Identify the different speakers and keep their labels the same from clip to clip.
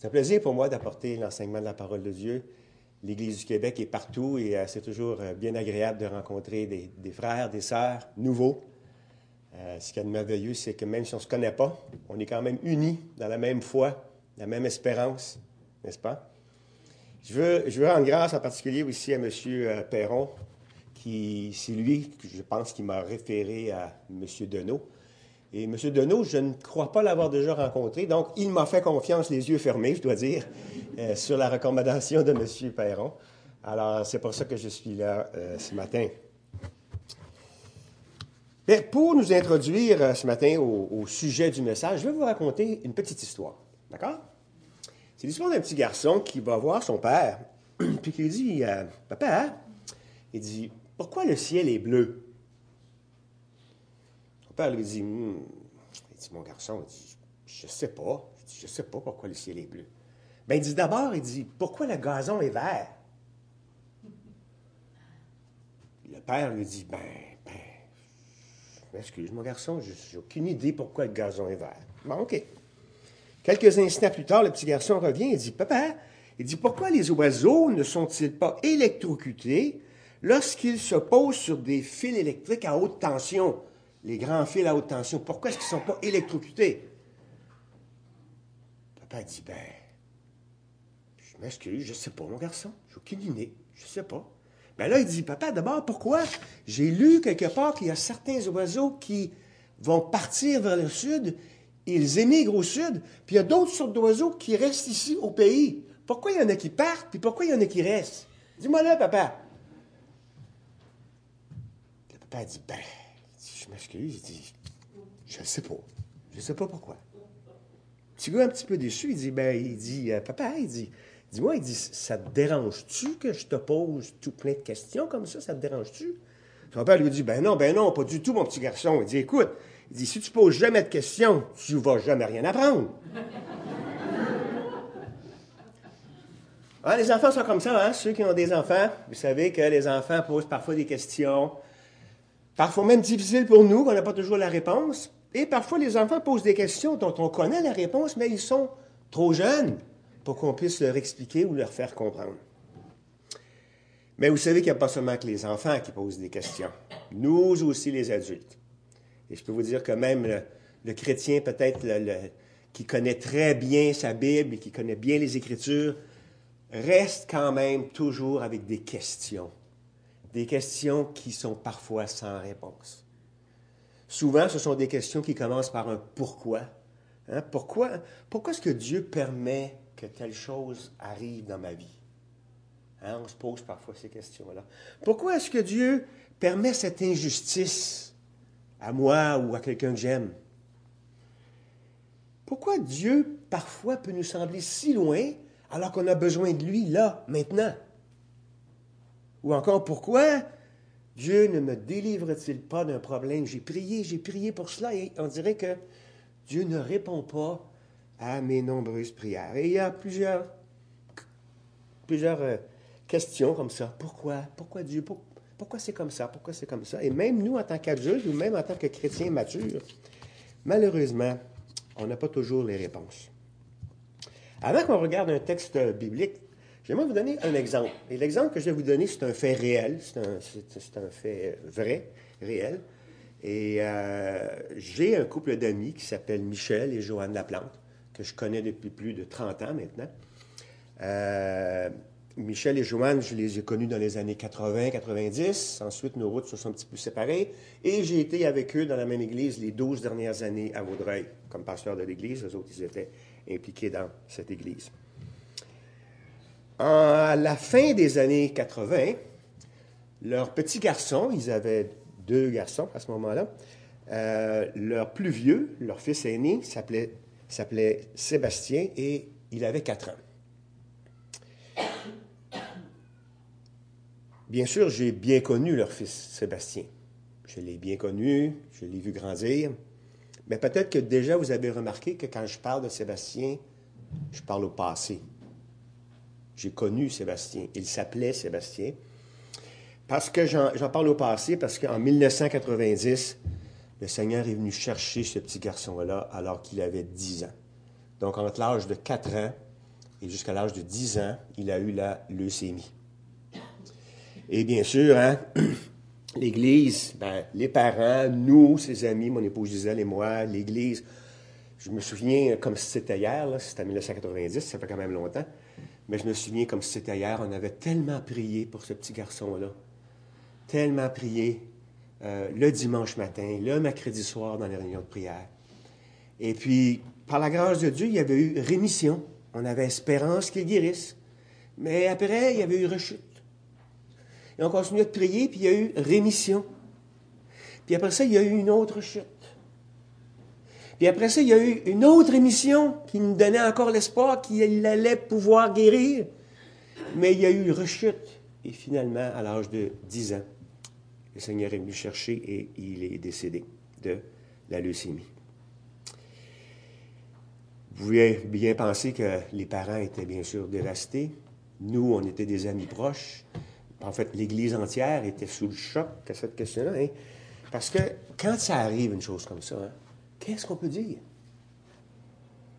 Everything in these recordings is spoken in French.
Speaker 1: C'est un plaisir pour moi d'apporter l'enseignement de la parole de Dieu. L'Église du Québec est partout et euh, c'est toujours euh, bien agréable de rencontrer des, frères, des sœurs nouveaux. Euh, ce qui est merveilleux, c'est que même si on ne se connaît pas, on est quand même unis dans la même foi, la même espérance, n'est-ce pas? Je veux, je veux rendre grâce en particulier aussi à M. Perron, qui, c'est lui je pense qui m'a référé à M. Deneau. Et M. Deneau, je ne crois pas l'avoir déjà rencontré, donc il m'a fait confiance, les yeux fermés, je dois dire, euh, sur la recommandation de M. Perron. Alors, c'est pour ça que je suis là euh, ce matin. pour nous introduire euh, ce matin au, sujet du message, je vais vous raconter une petite histoire. D'accord? C'est l'histoire d'un petit garçon qui va voir son père, puis qui lui dit Papa, il dit Pourquoi le ciel est bleu père lui dit, il dit, mon garçon, il dit, je sais pas. Je sais pas pourquoi le ciel est bleu. Ben, il dit d'abord, il dit, pourquoi le gazon est vert? Le père lui dit, ben, ben, excuse, mon garçon, je n'ai aucune idée pourquoi le gazon est vert. Bon, OK. Quelques instants plus tard, le petit garçon revient et dit, papa, il dit, pourquoi les oiseaux ne sont-ils pas électrocutés lorsqu'ils se posent sur des fils électriques à haute tension? Les grands fils à haute tension, pourquoi est-ce qu'ils ne sont pas électrocutés? Papa dit, ben, je m'excuse, je ne sais pas, mon garçon, j'ai aucune idée, je ne sais pas. Ben là, il dit, papa, d'abord, pourquoi? J'ai lu quelque part qu'il y a certains oiseaux qui vont partir vers le sud, ils émigrent au sud, puis il y a d'autres sortes d'oiseaux qui restent ici au pays. Pourquoi il y en a qui partent, puis pourquoi il y en a qui restent? Dis-moi là, papa. Le papa dit, ben, je m'excuse, il dit, je ne sais pas. Je ne sais pas pourquoi. Petit gars un petit peu déçu, il dit, ben, il dit, euh, papa, il dit, dis-moi, il dit, ça te dérange-tu que je te pose tout plein de questions comme ça? Ça te dérange-tu? Son père lui dit, ben non, ben non, pas du tout, mon petit garçon. Il dit, écoute, il dit, si tu poses jamais de questions, tu vas jamais rien apprendre. Ah, les enfants sont comme ça, hein? Ceux qui ont des enfants, vous savez que les enfants posent parfois des questions parfois même difficile pour nous, qu'on n'a pas toujours la réponse. Et parfois, les enfants posent des questions dont on connaît la réponse, mais ils sont trop jeunes pour qu'on puisse leur expliquer ou leur faire comprendre. Mais vous savez qu'il n'y a pas seulement que les enfants qui posent des questions. Nous aussi, les adultes. Et je peux vous dire que même le, chrétien, peut-être, qui connaît très bien sa Bible et qui connaît bien les Écritures, reste quand même toujours avec des questions des questions qui sont parfois sans réponse. Souvent, ce sont des questions qui commencent par un pourquoi. Hein? Pourquoi, pourquoi est-ce que Dieu permet que telle chose arrive dans ma vie? Hein? On se pose parfois ces questions-là. Pourquoi est-ce que Dieu permet cette injustice à moi ou à quelqu'un que j'aime? Pourquoi Dieu parfois peut nous sembler si loin alors qu'on a besoin de lui là, maintenant? Ou encore, pourquoi Dieu ne me délivre-t-il pas d'un problème? J'ai prié, j'ai prié pour cela et on dirait que Dieu ne répond pas à mes nombreuses prières. Et il y a plusieurs, plusieurs euh, questions comme ça. Pourquoi? Pourquoi Dieu? pourquoi c'est comme ça? Pourquoi c'est comme ça? Et même nous, en tant qu'adultes ou même en tant que chrétiens matures, malheureusement, on n'a pas toujours les réponses. Avant qu'on regarde un texte biblique, J'aimerais vous donner un exemple. Et l'exemple que je vais vous donner, c'est un fait réel, c'est un, fait vrai, réel. Et euh, j'ai un couple d'amis qui s'appelle Michel et Joanne Laplante, que je connais depuis plus de 30 ans maintenant. Euh, Michel et Joanne, je les ai connus dans les années 80-90. Ensuite, nos routes se sont un petit peu séparées. Et j'ai été avec eux dans la même église les 12 dernières années à Vaudreuil, comme pasteur de l'église. Les autres, ils étaient impliqués dans cette église. À la fin des années 80, leur petit garçon, ils avaient deux garçons à ce moment-là, euh, leur plus vieux, leur fils aîné, s'appelait, s'appelait Sébastien et il avait quatre ans. Bien sûr, j'ai bien connu leur fils Sébastien. Je l'ai bien connu, je l'ai vu grandir. Mais peut-être que déjà vous avez remarqué que quand je parle de Sébastien, je parle au passé. J'ai connu Sébastien. Il s'appelait Sébastien. Parce que j'en parle au passé, parce qu'en 1990, le Seigneur est venu chercher ce petit garçon-là alors qu'il avait 10 ans. Donc, entre l'âge de 4 ans Et jusqu'à l'âge de 10 ans, il a eu la leucémie. Et bien sûr, hein, l'Église, ben, les parents, nous, ses amis, mon épouse Gisèle et moi, l'Église, je me souviens comme si c'était hier, c'était en 1990, ça fait quand même longtemps, mais je me souviens comme si c'était hier, on avait tellement prié pour ce petit garçon-là, tellement prié euh, le dimanche matin, le mercredi soir dans les réunions de prière. Et puis, par la grâce de Dieu, il y avait eu rémission. On avait espérance qu'il guérisse. Mais après, il y avait eu rechute. Et on continuait de prier, puis il y a eu rémission. Puis après ça, il y a eu une autre chute. Puis après ça, il y a eu une autre émission qui nous donnait encore l'espoir qu'il allait pouvoir guérir. Mais il y a eu une rechute. Et finalement, à l'âge de 10 ans, le Seigneur est venu chercher et il est décédé de la leucémie. Vous pouvez bien penser que les parents étaient bien sûr dévastés. Nous, on était des amis proches. En fait, l'Église entière était sous le choc à cette question-là. Hein. Parce que quand ça arrive, une chose comme ça, hein, qu'est-ce qu'on peut dire?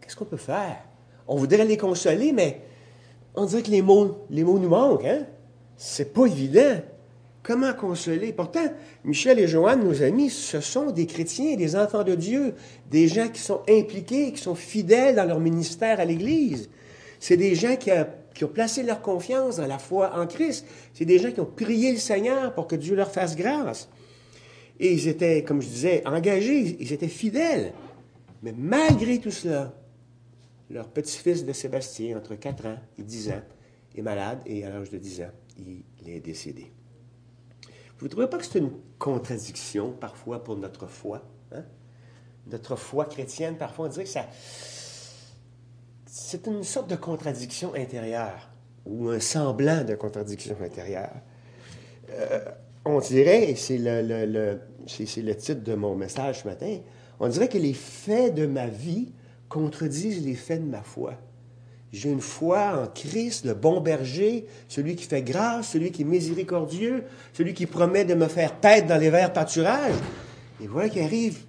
Speaker 1: Qu'est-ce qu'on peut faire? On voudrait les consoler, mais on dirait que les mots, les nous manquent. Hein? C'est pas évident. Comment consoler? Pourtant, Michel et Joanne, nos amis, ce sont des chrétiens, des enfants de Dieu, des gens qui sont impliqués, qui sont fidèles dans leur ministère à l'Église. C'est des gens qui, ont placé leur confiance dans la foi en Christ. C'est des gens qui ont prié le Seigneur pour que Dieu leur fasse grâce. Et ils étaient, comme je disais, engagés, ils étaient fidèles. Mais malgré tout cela, leur petit-fils de Sébastien, entre 4 ans et 10 ans, est malade et à l'âge de 10 ans, il est décédé. Vous ne trouvez pas que c'est une contradiction parfois pour notre foi? Hein? Notre foi chrétienne, parfois on dirait que ça... C'est une sorte de contradiction intérieure ou un semblant de contradiction intérieure. Euh, on dirait, et c'est le, le, c'est le titre de mon message ce matin, on dirait que les faits de ma vie contredisent les faits de ma foi. J'ai une foi en Christ, le bon berger, celui qui fait grâce, celui qui est miséricordieux, celui qui promet de me faire paître dans les verts pâturages. Et voilà qu'il arrive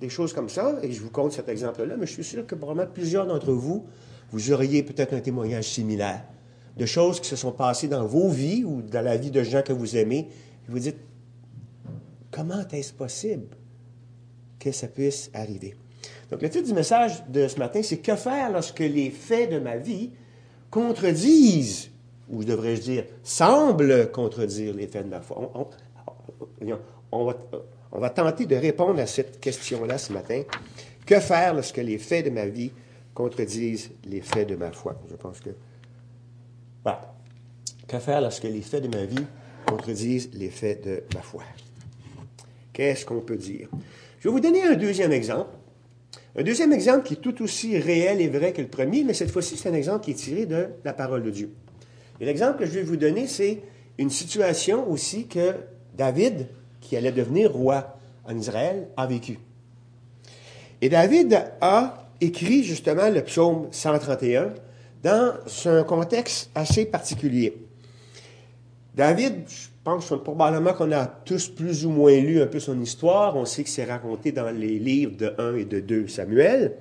Speaker 1: des choses comme ça, et je vous compte cet exemple-là, mais je suis sûr que probablement plusieurs d'entre vous, vous auriez peut-être un témoignage similaire de choses qui se sont passées dans vos vies ou dans la vie de gens que vous aimez. Vous dites, comment est-ce possible que ça puisse arriver? Donc, le titre du message de ce matin, c'est Que faire lorsque les faits de ma vie contredisent, ou devrais-je dire, semblent contredire les faits de ma foi? On, va, va tenter de répondre à cette question-là ce matin. Que faire lorsque les faits de ma vie contredisent les faits de ma foi? Je pense que. Voilà. Que faire lorsque les faits de ma vie contredisent les faits de ma foi? Qu'est-ce qu'on peut dire? Je vais vous donner un deuxième exemple un deuxième exemple qui est tout aussi réel et vrai que le premier, mais cette fois-ci, c'est un exemple qui est tiré de la parole de Dieu. Et l'exemple que je vais vous donner, c'est une situation aussi que David, qui allait devenir roi en Israël, a vécu. Et David a écrit justement le psaume 131 dans un contexte assez particulier. David, pense probablement qu'on a tous plus ou moins lu un peu son histoire. On sait que c'est raconté dans les livres de 1 et de 2 Samuel.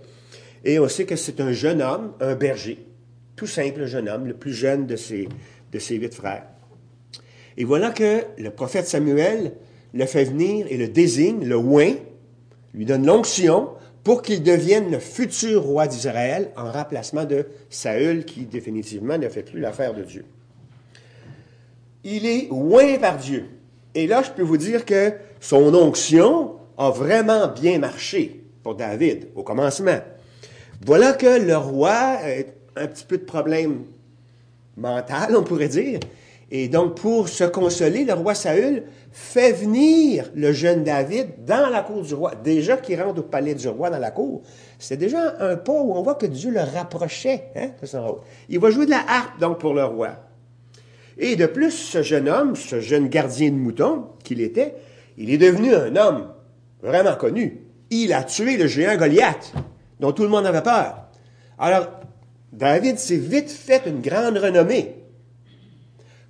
Speaker 1: Et on sait que c'est un jeune homme, un berger, tout simple jeune homme, le plus jeune de ses, de ses huit frères. Et voilà que le prophète Samuel le fait venir et le désigne, le oint, lui donne l'onction pour qu'il devienne le futur roi d'Israël en remplacement de Saül qui définitivement ne fait plus l'affaire de Dieu il est loin par Dieu. Et là, je peux vous dire que son onction a vraiment bien marché pour David au commencement. Voilà que le roi a un petit peu de problème mental, on pourrait dire. Et donc, pour se consoler, le roi Saül fait venir le jeune David dans la cour du roi. Déjà qu'il rentre au palais du roi dans la cour, c'est déjà un pas où on voit que Dieu le rapprochait hein, de son. Il va jouer de la harpe, donc, pour le roi. Et de plus, ce jeune homme, ce jeune gardien de moutons qu'il était, il est devenu un homme vraiment connu. Il a tué le géant Goliath, dont tout le monde avait peur. Alors, David s'est vite fait une grande renommée.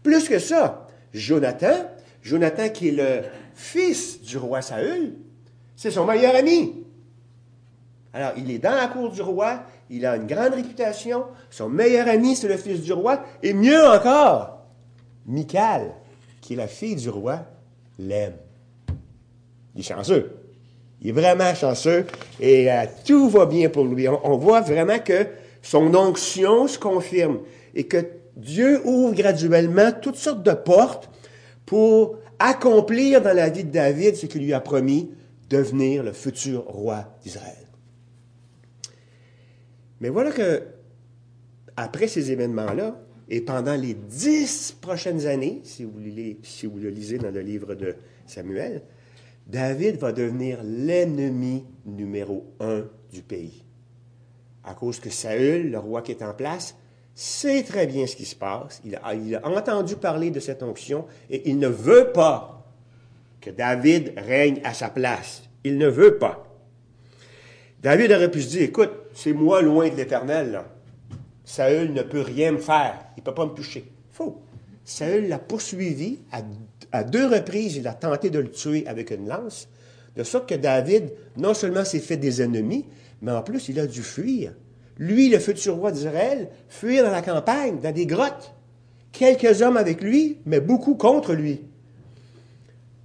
Speaker 1: Plus que ça, Jonathan, Jonathan qui est le fils du roi Saül, c'est son meilleur ami. Alors, il est dans la cour du roi, il a une grande réputation, son meilleur ami, c'est le fils du roi, et mieux encore, Michal, qui est la fille du roi, l'aime. Il est chanceux. Il est vraiment chanceux et euh, tout va bien pour lui. On, voit vraiment que son onction se confirme et que Dieu ouvre graduellement toutes sortes de portes pour accomplir dans la vie de David ce qu'il lui a promis, devenir le futur roi d'Israël. Mais voilà que, après ces événements-là, et pendant les dix prochaines années, si vous, le lisez dans le livre de Samuel, David va devenir l'ennemi numéro un du pays. À cause que Saül, le roi qui est en place, sait très bien ce qui se passe. Il a, il a entendu parler de cette onction et il ne veut pas que David règne à sa place. Il ne veut pas. David aurait pu se dire, écoute, c'est moi loin de l'Éternel. Saül ne peut rien me faire. Il ne peut pas me toucher. Faux. Saül l'a poursuivi à, deux reprises. Il a tenté de le tuer avec une lance. De sorte que David, non seulement s'est fait des ennemis, mais en plus, il a dû fuir. Lui, le futur roi d'Israël, fuir dans la campagne, dans des grottes. Quelques hommes avec lui, mais beaucoup contre lui.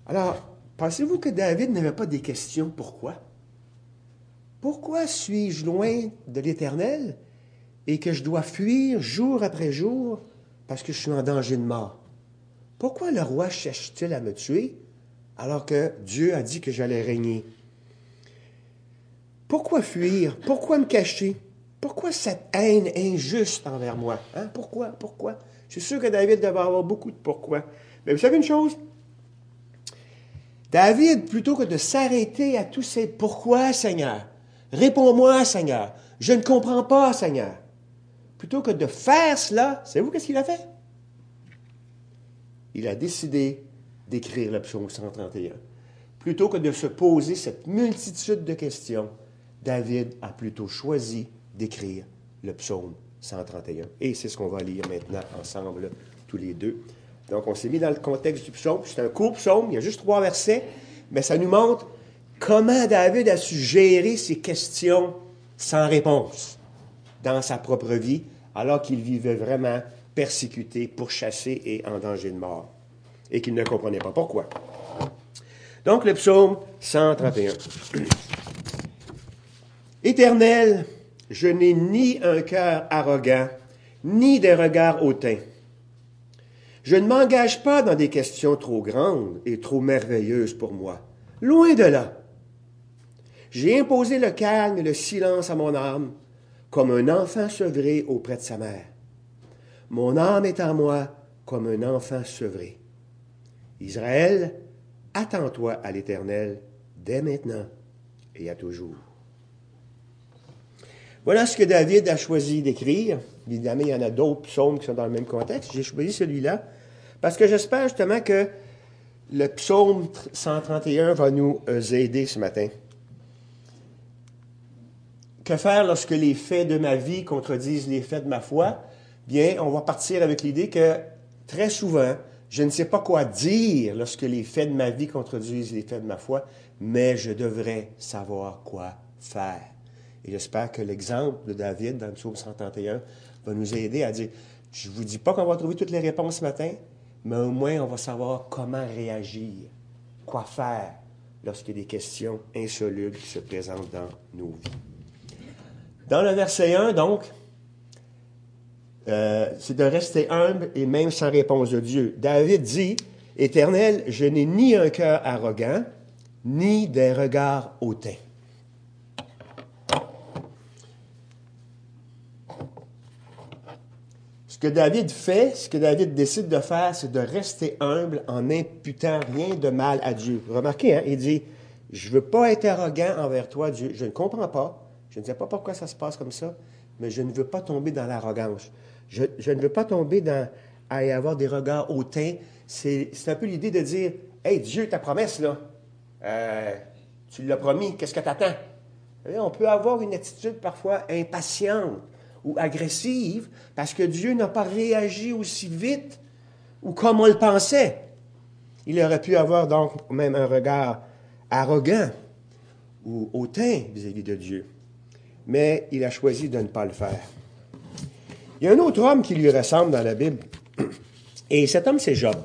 Speaker 1: Alors, pensez-vous que David n'avait pas des questions? Pourquoi? Pourquoi suis-je loin de l'Éternel? Et que je dois fuir jour après jour parce que je suis en danger de mort? Pourquoi le roi cherche-t-il à me tuer alors que Dieu a dit que j'allais régner? Pourquoi fuir? Pourquoi me cacher? Pourquoi cette haine injuste envers moi? Hein? Pourquoi? Pourquoi? Je suis sûr que David devait avoir beaucoup de pourquoi. Mais vous savez une chose? David, plutôt que de s'arrêter à tous ces pourquoi, Seigneur, Réponds-moi, Seigneur. Je ne comprends pas, Seigneur. Plutôt que de faire cela, savez-vous qu'est-ce qu'il a fait? Il a décidé d'écrire le psaume 131. Plutôt que de se poser cette multitude de questions, David a plutôt choisi d'écrire le psaume 131. Et c'est ce qu'on va lire maintenant ensemble, tous les deux. Donc, on s'est mis dans le contexte du psaume. C'est un court psaume, il y a juste trois versets, mais ça nous montre comment David a su gérer ces questions sans réponse dans sa propre vie, alors qu'il vivait vraiment persécuté, pourchassé et en danger de mort, et qu'il ne comprenait pas pourquoi. Donc le psaume 131. Éternel, je n'ai ni un cœur arrogant, ni des regards hautains. Je ne m'engage pas dans des questions trop grandes et trop merveilleuses pour moi. Loin de là. J'ai imposé le calme et le silence à mon âme, comme un enfant sevré auprès de sa mère. Mon âme est en moi comme un enfant sevré. Israël, attends-toi à l'Éternel dès maintenant et à toujours. Voilà ce que David a choisi d'écrire. Évidemment, il y en a d'autres psaumes qui sont dans le même contexte. J'ai choisi celui-là parce que j'espère justement que le psaume 131 va nous euh, aider ce matin. Que faire lorsque les faits de ma vie contredisent les faits de ma foi? Bien, on va partir avec l'idée que très souvent, je ne sais pas quoi dire lorsque les faits de ma vie contredisent les faits de ma foi, mais je devrais savoir quoi faire. Et j'espère que l'exemple de David dans le psaume 131 va nous aider à dire, je ne vous dis pas qu'on va trouver toutes les réponses ce matin, mais au moins on va savoir comment réagir, quoi faire a des questions insolubles se présentent dans nos vies. Dans le verset 1, donc, euh, c'est de rester humble et même sans réponse de Dieu. David dit, Éternel, je n'ai ni un cœur arrogant, ni des regards hautains. Ce que David fait, ce que David décide de faire, c'est de rester humble en n'imputant rien de mal à Dieu. Remarquez, hein, il dit, je ne veux pas être arrogant envers toi, Dieu. Je ne comprends pas. Je ne sais pas pourquoi ça se passe comme ça, mais je ne veux pas tomber dans l'arrogance. Je, ne veux pas tomber dans à y avoir des regards hautains. C'est, un peu l'idée de dire Hey, Dieu, ta promesse, là, euh, tu l'as promis, qu'est-ce que tu attends? On peut avoir une attitude parfois impatiente ou agressive parce que Dieu n'a pas réagi aussi vite ou comme on le pensait. Il aurait pu avoir donc même un regard arrogant ou hautain vis-à-vis de Dieu. Mais il a choisi de ne pas le faire. Il y a un autre homme qui lui ressemble dans la Bible, et cet homme, c'est Job.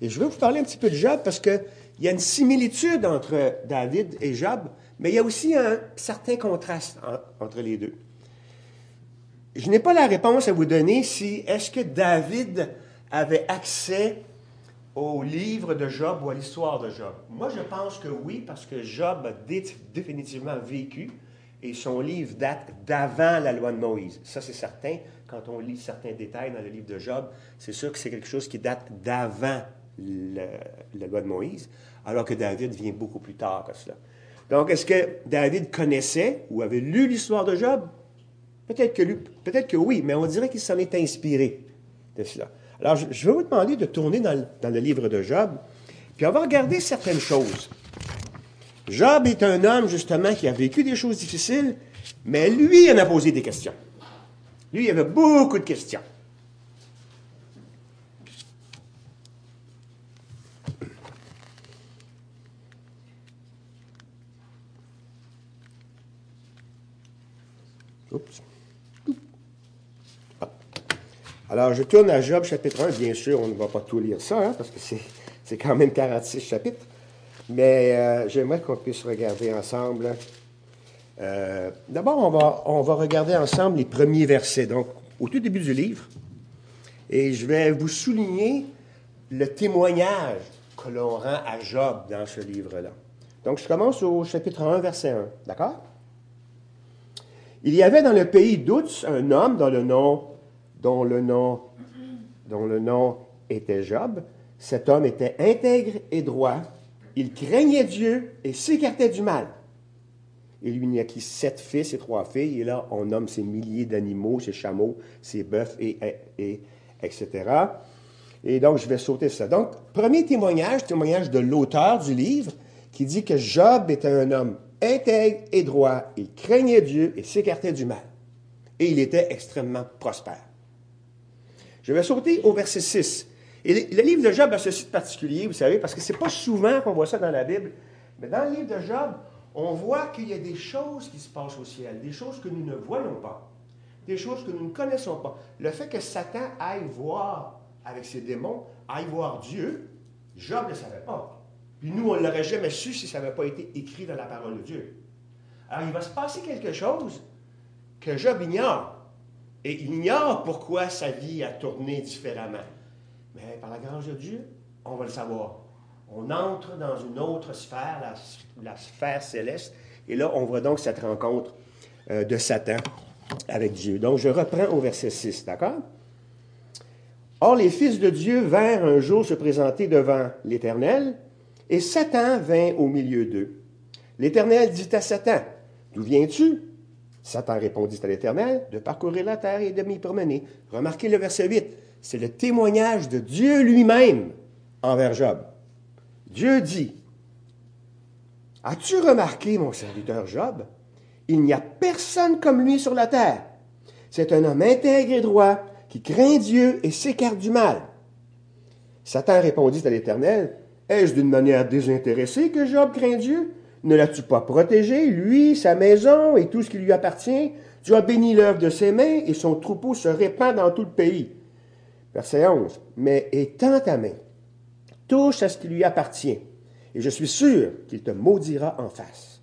Speaker 1: Et je vais vous parler un petit peu de Job parce qu'il y a une similitude entre David et Job, mais il y a aussi un certain contraste entre les deux. Je n'ai pas la réponse à vous donner si est-ce que David avait accès au livre de Job ou à l'histoire de Job. Moi, je pense que oui, parce que Job a définitivement vécu et son livre date d'avant la loi de Moïse. Ça, c'est certain. Quand on lit certains détails dans le livre de Job, c'est sûr que c'est quelque chose qui date d'avant la loi de Moïse, alors que David vient beaucoup plus tard que cela. Donc, est-ce que David connaissait ou avait lu l'histoire de Job? Peut-être que, peut que oui, mais on dirait qu'il s'en est inspiré de cela. Alors, je, vais vous demander de tourner dans le, dans le livre de Job, puis on va regarder certaines choses. Job est un homme, justement, qui a vécu des choses difficiles, mais lui en a posé des questions. Lui, il avait beaucoup de questions. Alors, je tourne à Job chapitre 1. Bien sûr, on ne va pas tout lire ça, hein, parce que c'est quand même 46 chapitres. Mais euh, j'aimerais qu'on puisse regarder ensemble. Euh, d'abord, on va, on va regarder ensemble les premiers versets, donc au tout début du livre. Et je vais vous souligner le témoignage que l'on rend à Job dans ce livre-là. Donc, je commence au chapitre 1, verset 1. D'accord? Il y avait dans le pays d'Outs un homme dont le nom, dont le nom, dont le nom était Job. Cet homme était intègre et droit il craignait Dieu et s'écartait du mal. Et lui n'y qui sept fils et trois filles, et là, on nomme ses milliers d'animaux, ses chameaux, ses bœufs, et, et, etc. Et donc, je vais sauter ça. Donc, premier témoignage, témoignage de l'auteur du livre, qui dit que Job était un homme intègre et droit, il craignait Dieu et s'écartait du mal. Et il était extrêmement prospère. Je vais sauter au verset 6. Et le livre de Job a ceci de particulier, vous savez, parce que ce n'est pas souvent qu'on voit ça dans la Bible, mais dans le livre de Job, on voit qu'il y a des choses qui se passent au ciel, des choses que nous ne voyons pas, des choses que nous ne connaissons pas. Le fait que Satan aille voir avec ses démons, aille voir Dieu, Job ne savait pas. Puis nous, on ne l'aurait jamais su si ça n'avait pas été écrit dans la parole de Dieu. Alors il va se passer quelque chose que Job ignore. Et il ignore pourquoi sa vie a tourné différemment. Mais par la grâce de Dieu, on va le savoir. On entre dans une autre sphère, la, sphère céleste, et là, on voit donc cette rencontre euh, de Satan avec Dieu. Donc, je reprends au verset 6, d'accord? Or, les fils de Dieu vinrent un jour se présenter devant l'Éternel, et Satan vint au milieu d'eux. L'Éternel dit à Satan, D'où viens-tu? Satan répondit à l'Éternel, De parcourir la terre et de m'y promener. Remarquez le verset 8 c'est le témoignage de Dieu lui-même envers Job. Dieu dit, As-tu remarqué, mon serviteur Job, il n'y a personne comme lui sur la terre? C'est un homme intègre et droit, qui craint Dieu et s'écarte du mal. Satan répondit à l'Éternel, Est-ce d'une manière désintéressée que Job craint Dieu? Ne l'as-tu pas protégé, lui, sa maison et tout ce qui lui appartient? Tu as béni l'œuvre de ses mains et son troupeau se répand dans tout le pays. Verset 11. Mais étends ta main, touche à ce qui lui appartient, et je suis sûr qu'il te maudira en face.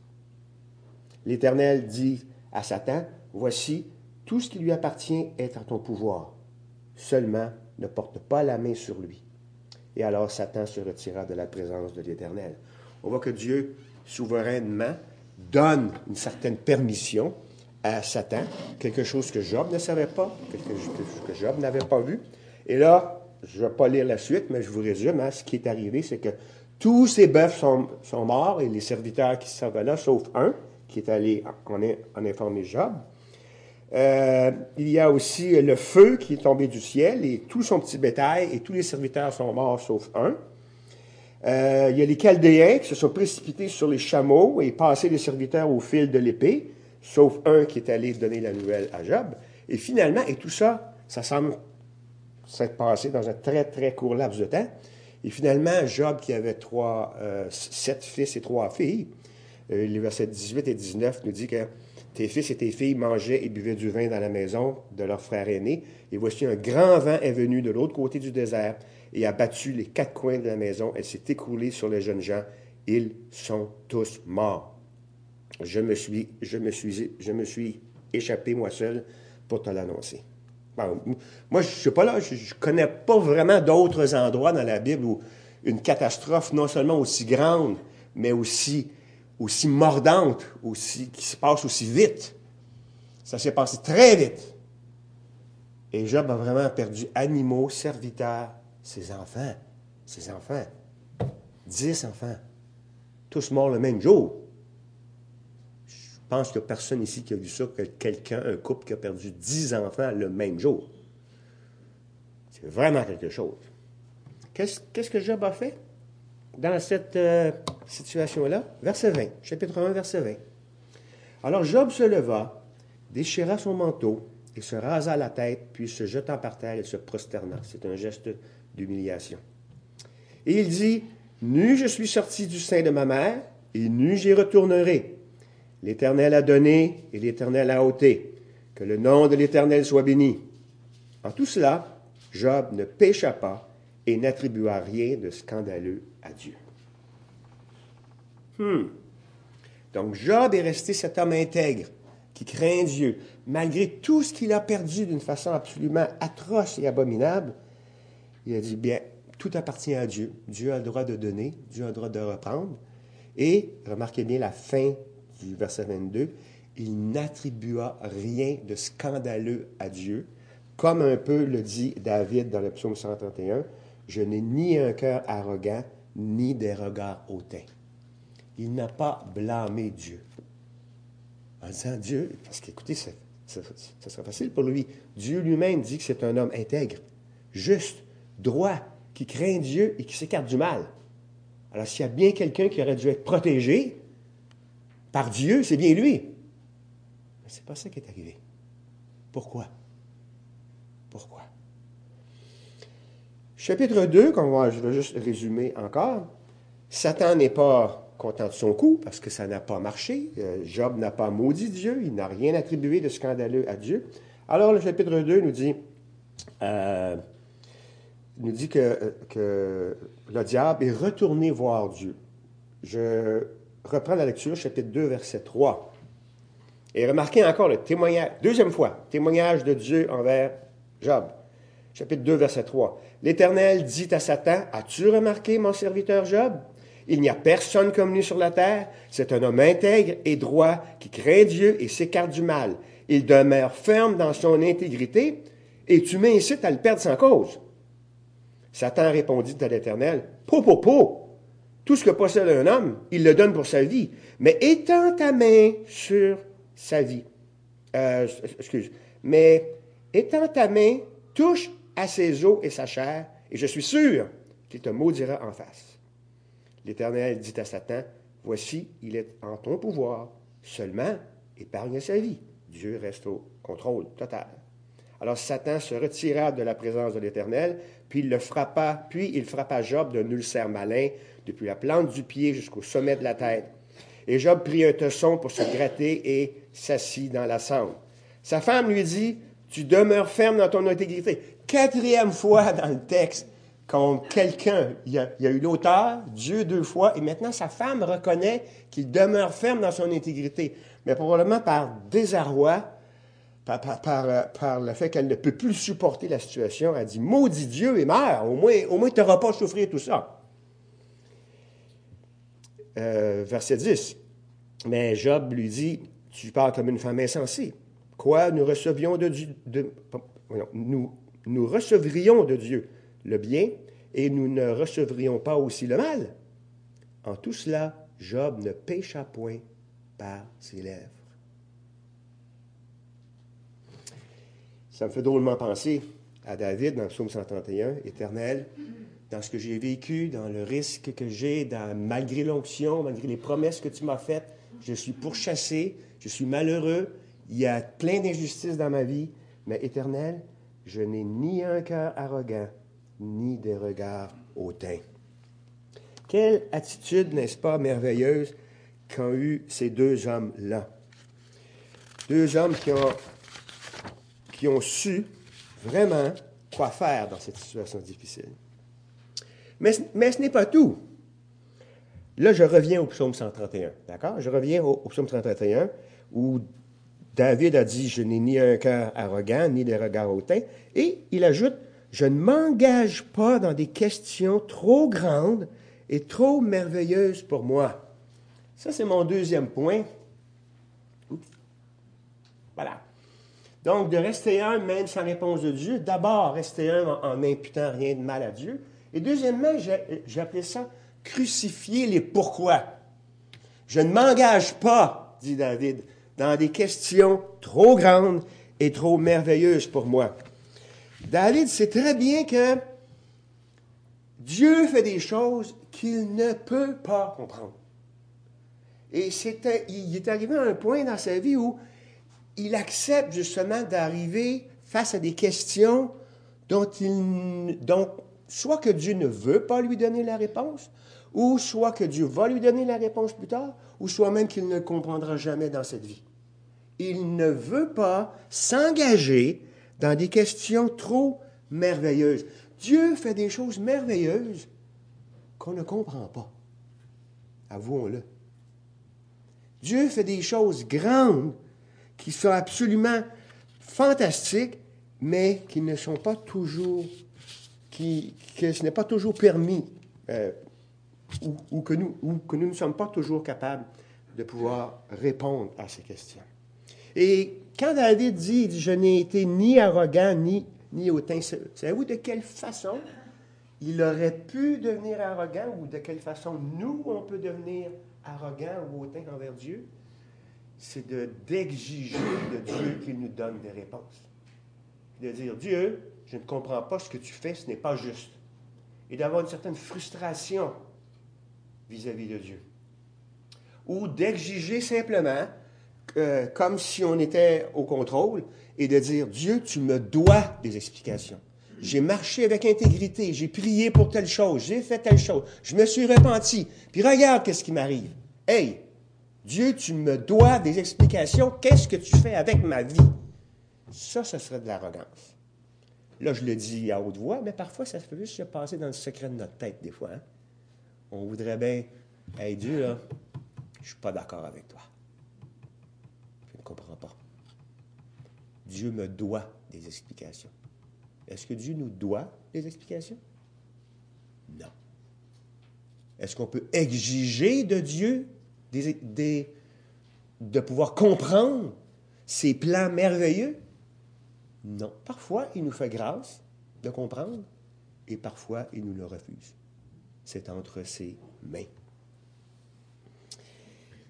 Speaker 1: L'Éternel dit à Satan, Voici, tout ce qui lui appartient est en ton pouvoir. Seulement, ne porte pas la main sur lui. Et alors Satan se retira de la présence de l'Éternel. On voit que Dieu, souverainement, donne une certaine permission à Satan, quelque chose que Job ne savait pas, quelque chose que Job n'avait pas vu, et là, je ne vais pas lire la suite, mais je vous résume. Hein, ce qui est arrivé, c'est que tous ces bœufs sont, morts et les serviteurs qui servaient là, sauf un, qui est allé en, en informer Job. Euh, il y a aussi le feu qui est tombé du ciel et tout son petit bétail et tous les serviteurs sont morts sauf un. Euh, il y a les Chaldéens qui se sont précipités sur les chameaux et passé les serviteurs au fil de l'épée, sauf un qui est allé donner la nouvelle à Job. Et finalement, et tout ça, ça semble s'être passé dans un très, très court laps de temps. Et finalement, Job, qui avait trois, euh, sept fils et trois filles, euh, les versets 18 et 19 nous dit que tes fils et tes filles mangeaient et buvaient du vin dans la maison de leur frère aîné, et voici un grand vent est venu de l'autre côté du désert et a battu les quatre coins de la maison. Elle s'est écroulée sur les jeunes gens. Ils sont tous morts. Je me suis, je me suis, je me suis échappé moi seul pour te l'annoncer. Moi, je ne suis pas là, je ne connais pas vraiment d'autres endroits dans la Bible où une catastrophe non seulement aussi grande, mais aussi, aussi mordante, aussi, qui se passe aussi vite. Ça s'est passé très vite. Et Job a vraiment perdu animaux, serviteurs, ses enfants. Ses enfants. Dix enfants. Tous morts le même jour. Je pense qu'il n'y a personne ici qui a vu ça, que quelqu'un, un couple qui a perdu dix enfants le même jour. C'est vraiment quelque chose. Qu'est-ce que Job a fait dans cette euh, situation-là? Verset 20, chapitre 1, verset 20. Alors Job se leva, déchira son manteau et se rasa la tête, puis se jeta par terre et se prosterna. C'est un geste d'humiliation. Et il dit, Nu je suis sorti du sein de ma mère, et nu j'y retournerai. L'Éternel a donné, et l'Éternel a ôté. Que le nom de l'Éternel soit béni. En tout cela, Job ne pécha pas et n'attribua rien de scandaleux à Dieu. Hmm. Donc Job est resté cet homme intègre qui craint Dieu, malgré tout ce qu'il a perdu d'une façon absolument atroce et abominable. Il a dit, bien, tout appartient à Dieu. Dieu a le droit de donner, Dieu a le droit de reprendre. Et, remarquez bien la fin verset 22, il n'attribua rien de scandaleux à Dieu, comme un peu le dit David dans le psaume 131, je n'ai ni un cœur arrogant, ni des regards hautains. Il n'a pas blâmé Dieu. En disant Dieu, parce qu'écoutez, ça, ça, sera facile pour lui. Dieu lui-même dit que c'est un homme intègre, juste, droit, qui craint Dieu et qui s'écarte du mal. Alors s'il y a bien quelqu'un qui aurait dû être protégé par Dieu, c'est bien lui. Mais ce n'est pas ça qui est arrivé. Pourquoi? Pourquoi? Chapitre 2, comme je vais juste résumer encore. Satan n'est pas content de son coup parce que ça n'a pas marché. Euh, Job n'a pas maudit Dieu, il n'a rien attribué de scandaleux à Dieu. Alors le chapitre 2 nous dit, euh, nous dit que, que, le diable est retourné voir Dieu. Je reprends la lecture, chapitre 2, verset 3. Et remarquez encore le témoignage, deuxième fois, témoignage de Dieu envers Job. Chapitre 2, verset 3. L'Éternel dit à Satan, As-tu remarqué mon serviteur Job? Il n'y a personne comme lui sur la terre. C'est un homme intègre et droit qui craint Dieu et s'écarte du mal. Il demeure ferme dans son intégrité et tu m'incites à le perdre sans cause. Satan répondit à l'Éternel, Po, po, po, tout ce que possède un homme, il le donne pour sa vie, mais étends ta main sur sa vie. Euh, excuse, mais étends ta main, touche à ses os et sa chair, et je suis sûr qu'il te maudira en face. L'Éternel dit à Satan, Voici, il est en ton pouvoir, seulement épargne sa vie. Dieu reste au contrôle total. Alors Satan se retira de la présence de l'Éternel, puis il le frappa, puis il frappa Job d'un ulcère malin, depuis la plante du pied jusqu'au sommet de la tête. Et Job prit un tesson pour se gratter et s'assit dans la cendre. Sa femme lui dit, Tu demeures ferme dans ton intégrité quatrième fois dans le texte quand quelqu'un, il y, a, eu l'auteur, Dieu deux fois, et maintenant sa femme reconnaît qu'il demeure ferme dans son intégrité. Mais probablement par désarroi, par, par, le fait qu'elle ne peut plus supporter la situation, elle dit Maudit Dieu et meurs, au moins, au moins tu n'auras pas à souffrir tout ça. Euh, verset 10. Mais Job lui dit Tu parles comme une femme insensée. Quoi Nous recevions de, de nous nous recevrions de Dieu le bien et nous ne recevrions pas aussi le mal. En tout cela, Job ne pécha point par ses lèvres. Ça me fait drôlement penser à David dans le psaume 131, Éternel, dans ce que j'ai vécu, dans le risque que j'ai, malgré l'onction, malgré les promesses que tu m'as faites, je suis pourchassé, je suis malheureux, il y a plein d'injustices dans ma vie, mais Éternel, je n'ai ni un cœur arrogant, ni des regards hautains. Quelle attitude, n'est-ce pas, merveilleuse qu'ont eu ces deux hommes-là? Deux hommes qui ont, qui ont su vraiment quoi faire dans cette situation difficile. Mais, mais ce n'est pas tout. Là, je reviens au psaume 131, d'accord? Je reviens au, au, psaume 131 où David a dit, je n'ai ni un cœur arrogant, ni des regards hautains. Et il ajoute, je ne m'engage pas dans des questions trop grandes et trop merveilleuses pour moi. Ça, c'est mon deuxième point. Voilà. Donc, de rester un même sans réponse de Dieu, d'abord, rester un en n'imputant rien de mal à Dieu. Et deuxièmement, appelé ça crucifier les pourquoi. Je ne m'engage pas, dit David, dans des questions trop grandes et trop merveilleuses pour moi. David sait très bien que Dieu fait des choses qu'il ne peut pas comprendre. Et il est arrivé à un point dans sa vie où il accepte justement d'arriver face à des questions dont il, dont soit que Dieu ne veut pas lui donner la réponse, ou soit que Dieu va lui donner la réponse plus tard, ou soit même qu'il ne comprendra jamais dans cette vie. Il ne veut pas s'engager dans des questions trop merveilleuses. Dieu fait des choses merveilleuses qu'on ne comprend pas. Avouons-le. Dieu fait des choses grandes qui sont absolument fantastiques, mais qui ne sont pas toujours, qui, que ce n'est pas toujours permis, euh, ou, que nous, ou que nous ne sommes pas toujours capables de pouvoir répondre à ces questions. Et quand David dit, Je n'ai été ni arrogant ni, ni hautain, savez-vous de quelle façon il aurait pu devenir arrogant ou de quelle façon nous, on peut devenir arrogant ou hautain envers Dieu? C'est d'exiger de, Dieu qu'il nous donne des réponses. De dire, Dieu, je ne comprends pas ce que tu fais, ce n'est pas juste. Et d'avoir une certaine frustration vis-à-vis de Dieu. Ou d'exiger simplement, euh, comme si on était au contrôle, et de dire, Dieu, tu me dois des explications. J'ai marché avec intégrité, j'ai prié pour telle chose, j'ai fait telle chose, je me suis repenti. Puis regarde qu'est-ce qui m'arrive. Hey, Dieu, tu me dois des explications, qu'est-ce que tu fais avec ma vie? Ça, ce serait de l'arrogance. Là, je le dis à haute voix, mais parfois, ça peut juste se passer dans le secret de notre tête, des fois. Hein? On voudrait bien, hey Dieu, là, je ne suis pas d'accord avec toi. Je ne comprends pas. Dieu me doit des explications. Est-ce que Dieu nous doit des explications? Non. Est-ce qu'on peut exiger de Dieu de pouvoir comprendre ses plans merveilleux? Non. Parfois, il nous fait grâce de comprendre et parfois, il nous le refuse c'est entre ses mains.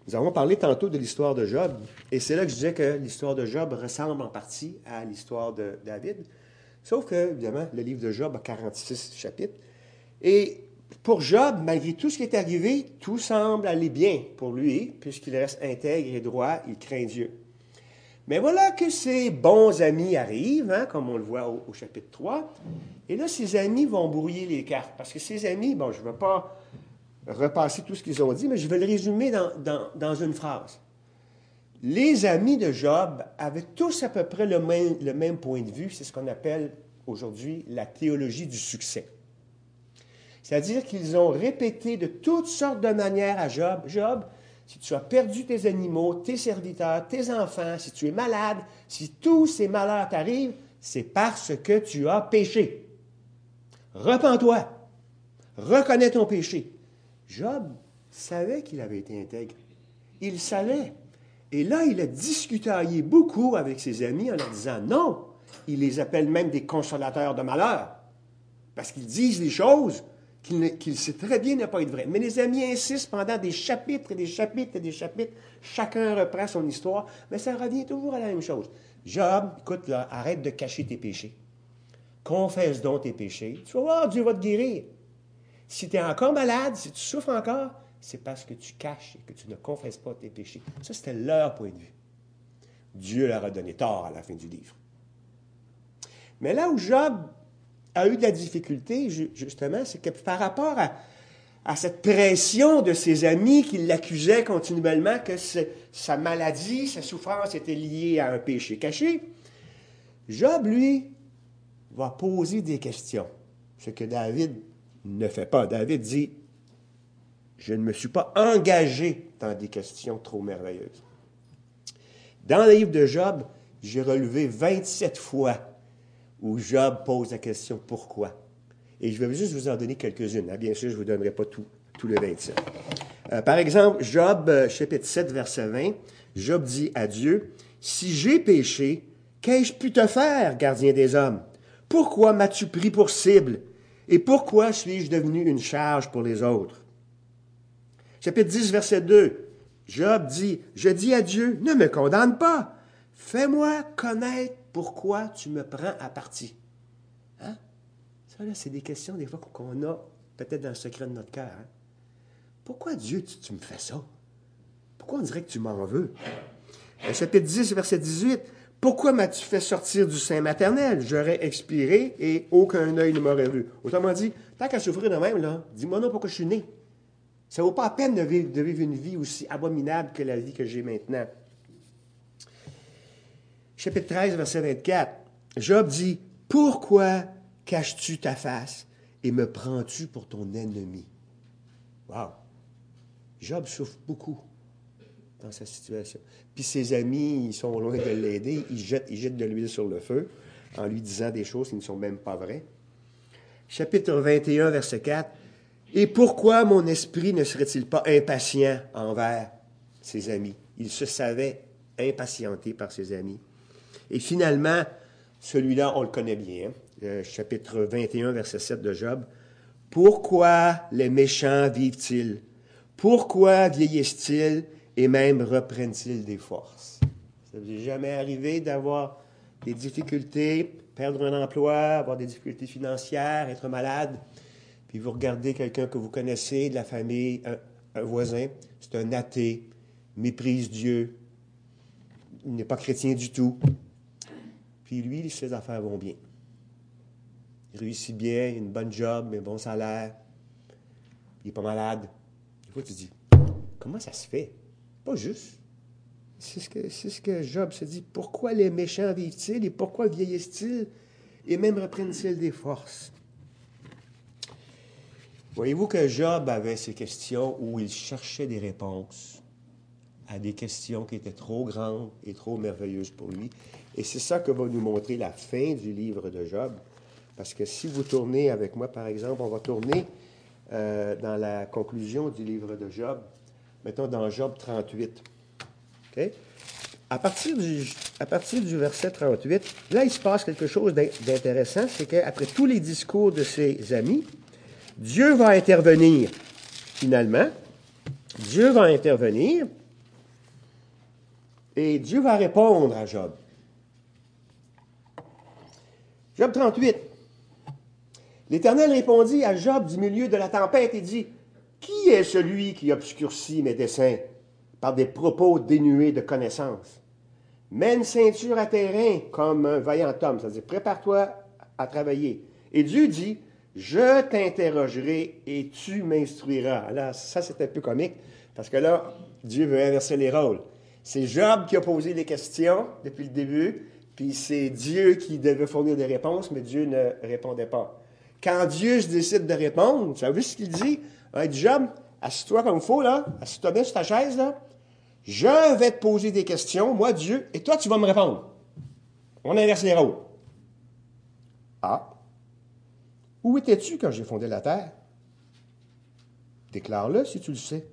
Speaker 1: Nous avons parlé tantôt de l'histoire de Job, et c'est là que je disais que l'histoire de Job ressemble en partie à l'histoire de David, sauf que, évidemment, le livre de Job a 46 chapitres, et pour Job, malgré tout ce qui est arrivé, tout semble aller bien pour lui, puisqu'il reste intègre et droit, il craint Dieu. Mais voilà que ses bons amis arrivent, hein, comme on le voit au, chapitre 3. Et là, ses amis vont brouiller les cartes. Parce que ses amis, bon, je ne vais pas repasser tout ce qu'ils ont dit, mais je vais le résumer dans, une phrase. Les amis de Job avaient tous à peu près le même point de vue. C'est ce qu'on appelle aujourd'hui la théologie du succès. C'est-à-dire qu'ils ont répété de toutes sortes de manières à Job, Job, si tu as perdu tes animaux, tes serviteurs, tes enfants, si tu es malade, si tous ces malheurs t'arrivent, c'est parce que tu as péché. Repends-toi. Reconnais ton péché. Job savait qu'il avait été intègre. Il savait. Et là, il a discutaillé beaucoup avec ses amis en leur disant non. Il les appelle même des consolateurs de malheur. Parce qu'ils disent les choses qu'il sait très bien ne pas être vrai. Mais les amis insistent pendant des chapitres et des chapitres et des chapitres. Chacun reprend son histoire, mais ça revient toujours à la même chose. Job, écoute, là, arrête de cacher tes péchés. Confesse donc tes péchés. Tu vas voir, Dieu va te guérir. Si tu es encore malade, si tu souffres encore, c'est parce que tu caches et que tu ne confesses pas tes péchés. Ça, c'était leur point de vue. Dieu leur a donné tort à la fin du livre. Mais là où Job a eu de la difficulté, justement, c'est que par rapport à cette pression de ses amis qui l'accusaient continuellement que sa maladie, sa souffrance était liée à un péché caché, Job, lui, va poser des questions. Ce que David ne fait pas. David dit, je ne me suis pas engagé dans des questions trop merveilleuses. Dans le livre de Job, j'ai relevé 27 fois où Job pose la question pourquoi? Et je vais juste vous en donner quelques-unes. Hein. Bien sûr, je ne vous donnerai pas tout, les 27. Euh, par exemple, Job, euh, chapitre 7, verset 20, Job dit à Dieu, Si j'ai péché, qu'ai-je pu te faire, gardien des hommes? Pourquoi m'as-tu pris pour cible? Et pourquoi suis-je devenu une charge pour les autres? Chapitre 10, verset 2. Job dit, Je dis à Dieu, ne me condamne pas. Fais-moi connaître pourquoi tu me prends à partie? Hein? Ça, là, c'est des questions des fois qu'on a peut-être dans le secret de notre cœur. Hein? Pourquoi Dieu, tu, me fais ça? Pourquoi on dirait que tu m'en veux? Chapitre 10, verset 18. Pourquoi m'as-tu fait sortir du sein maternel? J'aurais expiré et aucun œil ne m'aurait vu. Autrement dit, tant qu'à souffrir de même, là, dis-moi non pourquoi je suis né? Ça ne vaut pas la peine de vivre, de vivre, une vie aussi abominable que la vie que j'ai maintenant. Chapitre 13, verset 24. Job dit, Pourquoi caches-tu ta face et me prends-tu pour ton ennemi? Wow! Job souffre beaucoup dans sa situation. Puis ses amis, ils sont loin de l'aider, ils jettent, ils jettent de l'huile sur le feu en lui disant des choses qui ne sont même pas vraies. Chapitre 21, verset 4. Et pourquoi mon esprit ne serait-il pas impatient envers ses amis? Il se savait impatienté par ses amis. Et finalement, celui-là, on le connaît bien, hein. chapitre 21, verset 7 de Job. Pourquoi les méchants vivent-ils? Pourquoi vieillissent-ils et même reprennent-ils des forces? Ça vous est jamais arrivé d'avoir des difficultés, perdre un emploi, avoir des difficultés financières, être malade, puis vous regardez quelqu'un que vous connaissez, de la famille, un, voisin, c'est un athée, méprise Dieu, il n'est pas chrétien du tout. Puis lui, ses affaires vont bien. Il réussit bien, il a une bonne job, un bon salaire, il n'est pas malade. Des fois, tu dis, comment ça se fait? Pas juste. C'est ce, que, c'est ce que Job se dit. Pourquoi les méchants vivent-ils et pourquoi vieillissent-ils et même reprennent-ils des forces? Voyez-vous que Job avait ces questions où il cherchait des réponses à des questions qui étaient trop grandes et trop merveilleuses pour lui. Et c'est ça que va nous montrer la fin du livre de Job. Parce que si vous tournez avec moi, par exemple, on va tourner euh, dans la conclusion du livre de Job, mettons dans Job 38. À, partir du, à partir du verset 38, là, il se passe quelque chose d'intéressant, c'est qu'après tous les discours de ses amis, Dieu va intervenir. Finalement, Dieu va intervenir et Dieu va répondre à Job. Job 38. L'Éternel répondit à Job du milieu de la tempête et dit, Qui est celui qui obscurcit mes desseins par des propos dénués de connaissance? Mets une ceinture à terrain comme un vaillant homme, c'est-à-dire prépare-toi à travailler. Et Dieu dit, je t'interrogerai et tu m'instruiras. Là, ça c'est un peu comique, parce que là, Dieu veut inverser les rôles. C'est Job qui a posé les questions depuis le début, puis c'est Dieu qui devait fournir des réponses, mais Dieu ne répondait pas. Quand Dieu décide de répondre, vous savez ce qu'il dit? Hey, Job, assis-toi comme il faut, là. Assis-toi bien sur ta chaise, là. Je vais te poser des questions, moi, Dieu, et toi, tu vas me répondre. On inverse les rôles. Ah. Où étais-tu quand j'ai fondé la terre? Déclare-le si tu le sais.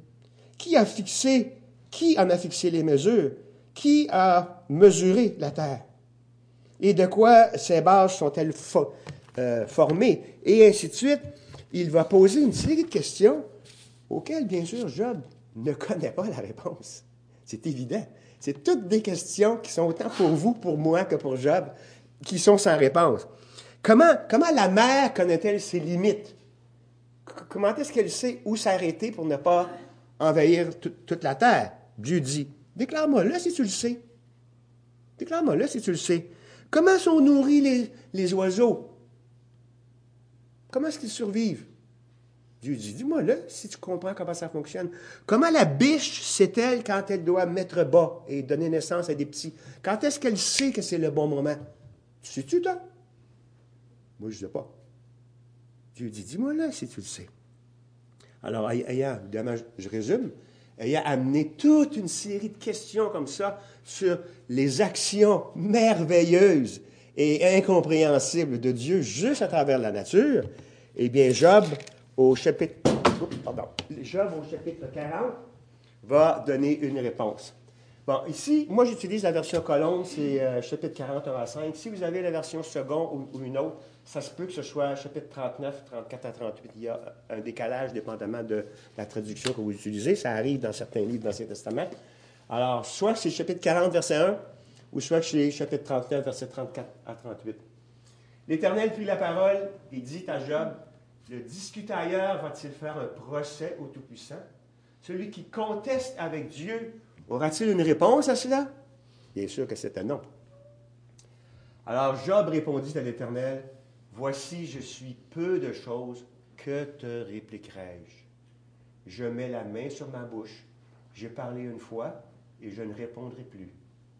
Speaker 1: Qui a fixé, qui en a fixé les mesures? Qui a mesuré la terre? Et de quoi ces bases sont-elles euh, formées, et ainsi de suite. Il va poser une série de questions auxquelles, bien sûr, Job ne connaît pas la réponse. C'est évident. C'est toutes des questions qui sont autant pour vous, pour moi, que pour Job, qui sont sans réponse. Comment, comment la mer connaît-elle ses limites? Comment est-ce qu'elle sait où s'arrêter pour ne pas envahir toute la terre? Dieu dit, déclare-moi là si tu le sais. Déclare-moi là si tu le sais. Comment sont nourris les, oiseaux? Comment est-ce qu'ils survivent? Dieu dit, dis-moi là, si tu comprends comment ça fonctionne. Comment la biche sait-elle quand elle doit mettre bas et donner naissance à des petits? Quand est-ce qu'elle sait que c'est le bon moment? Sais-tu, toi? Moi, je ne sais pas. Dieu dit, dis-moi là si tu le sais. Alors, ayant, évidemment, je résume, ayant amené toute une série de questions comme ça sur les actions merveilleuses et incompréhensibles de Dieu juste à travers la nature, eh bien, Job au chapitre, pardon, Job au chapitre 40 va donner une réponse. Bon, ici, moi j'utilise la version colonne, c'est euh, chapitre 40 à 5. Si vous avez la version second ou, une autre, ça se peut que ce soit chapitre 39, 34 à 38. Il y a un décalage dépendamment de la traduction que vous utilisez. Ça arrive dans certains livres de l'Ancien Testament. Alors, soit c'est chapitre 40, verset 1, ou soit c'est chapitre 39, verset 34 à 38. L'Éternel prit la parole et dit à Job, le discutailleur va-t-il faire un procès au Tout-Puissant? Celui qui conteste avec Dieu aura-t-il une réponse à cela? Bien sûr que c'est un non. Alors Job répondit à l'Éternel, Voici, je suis peu de choses, que te répliquerai-je? Je mets la main sur ma bouche, j'ai parlé une fois et je ne répondrai plus,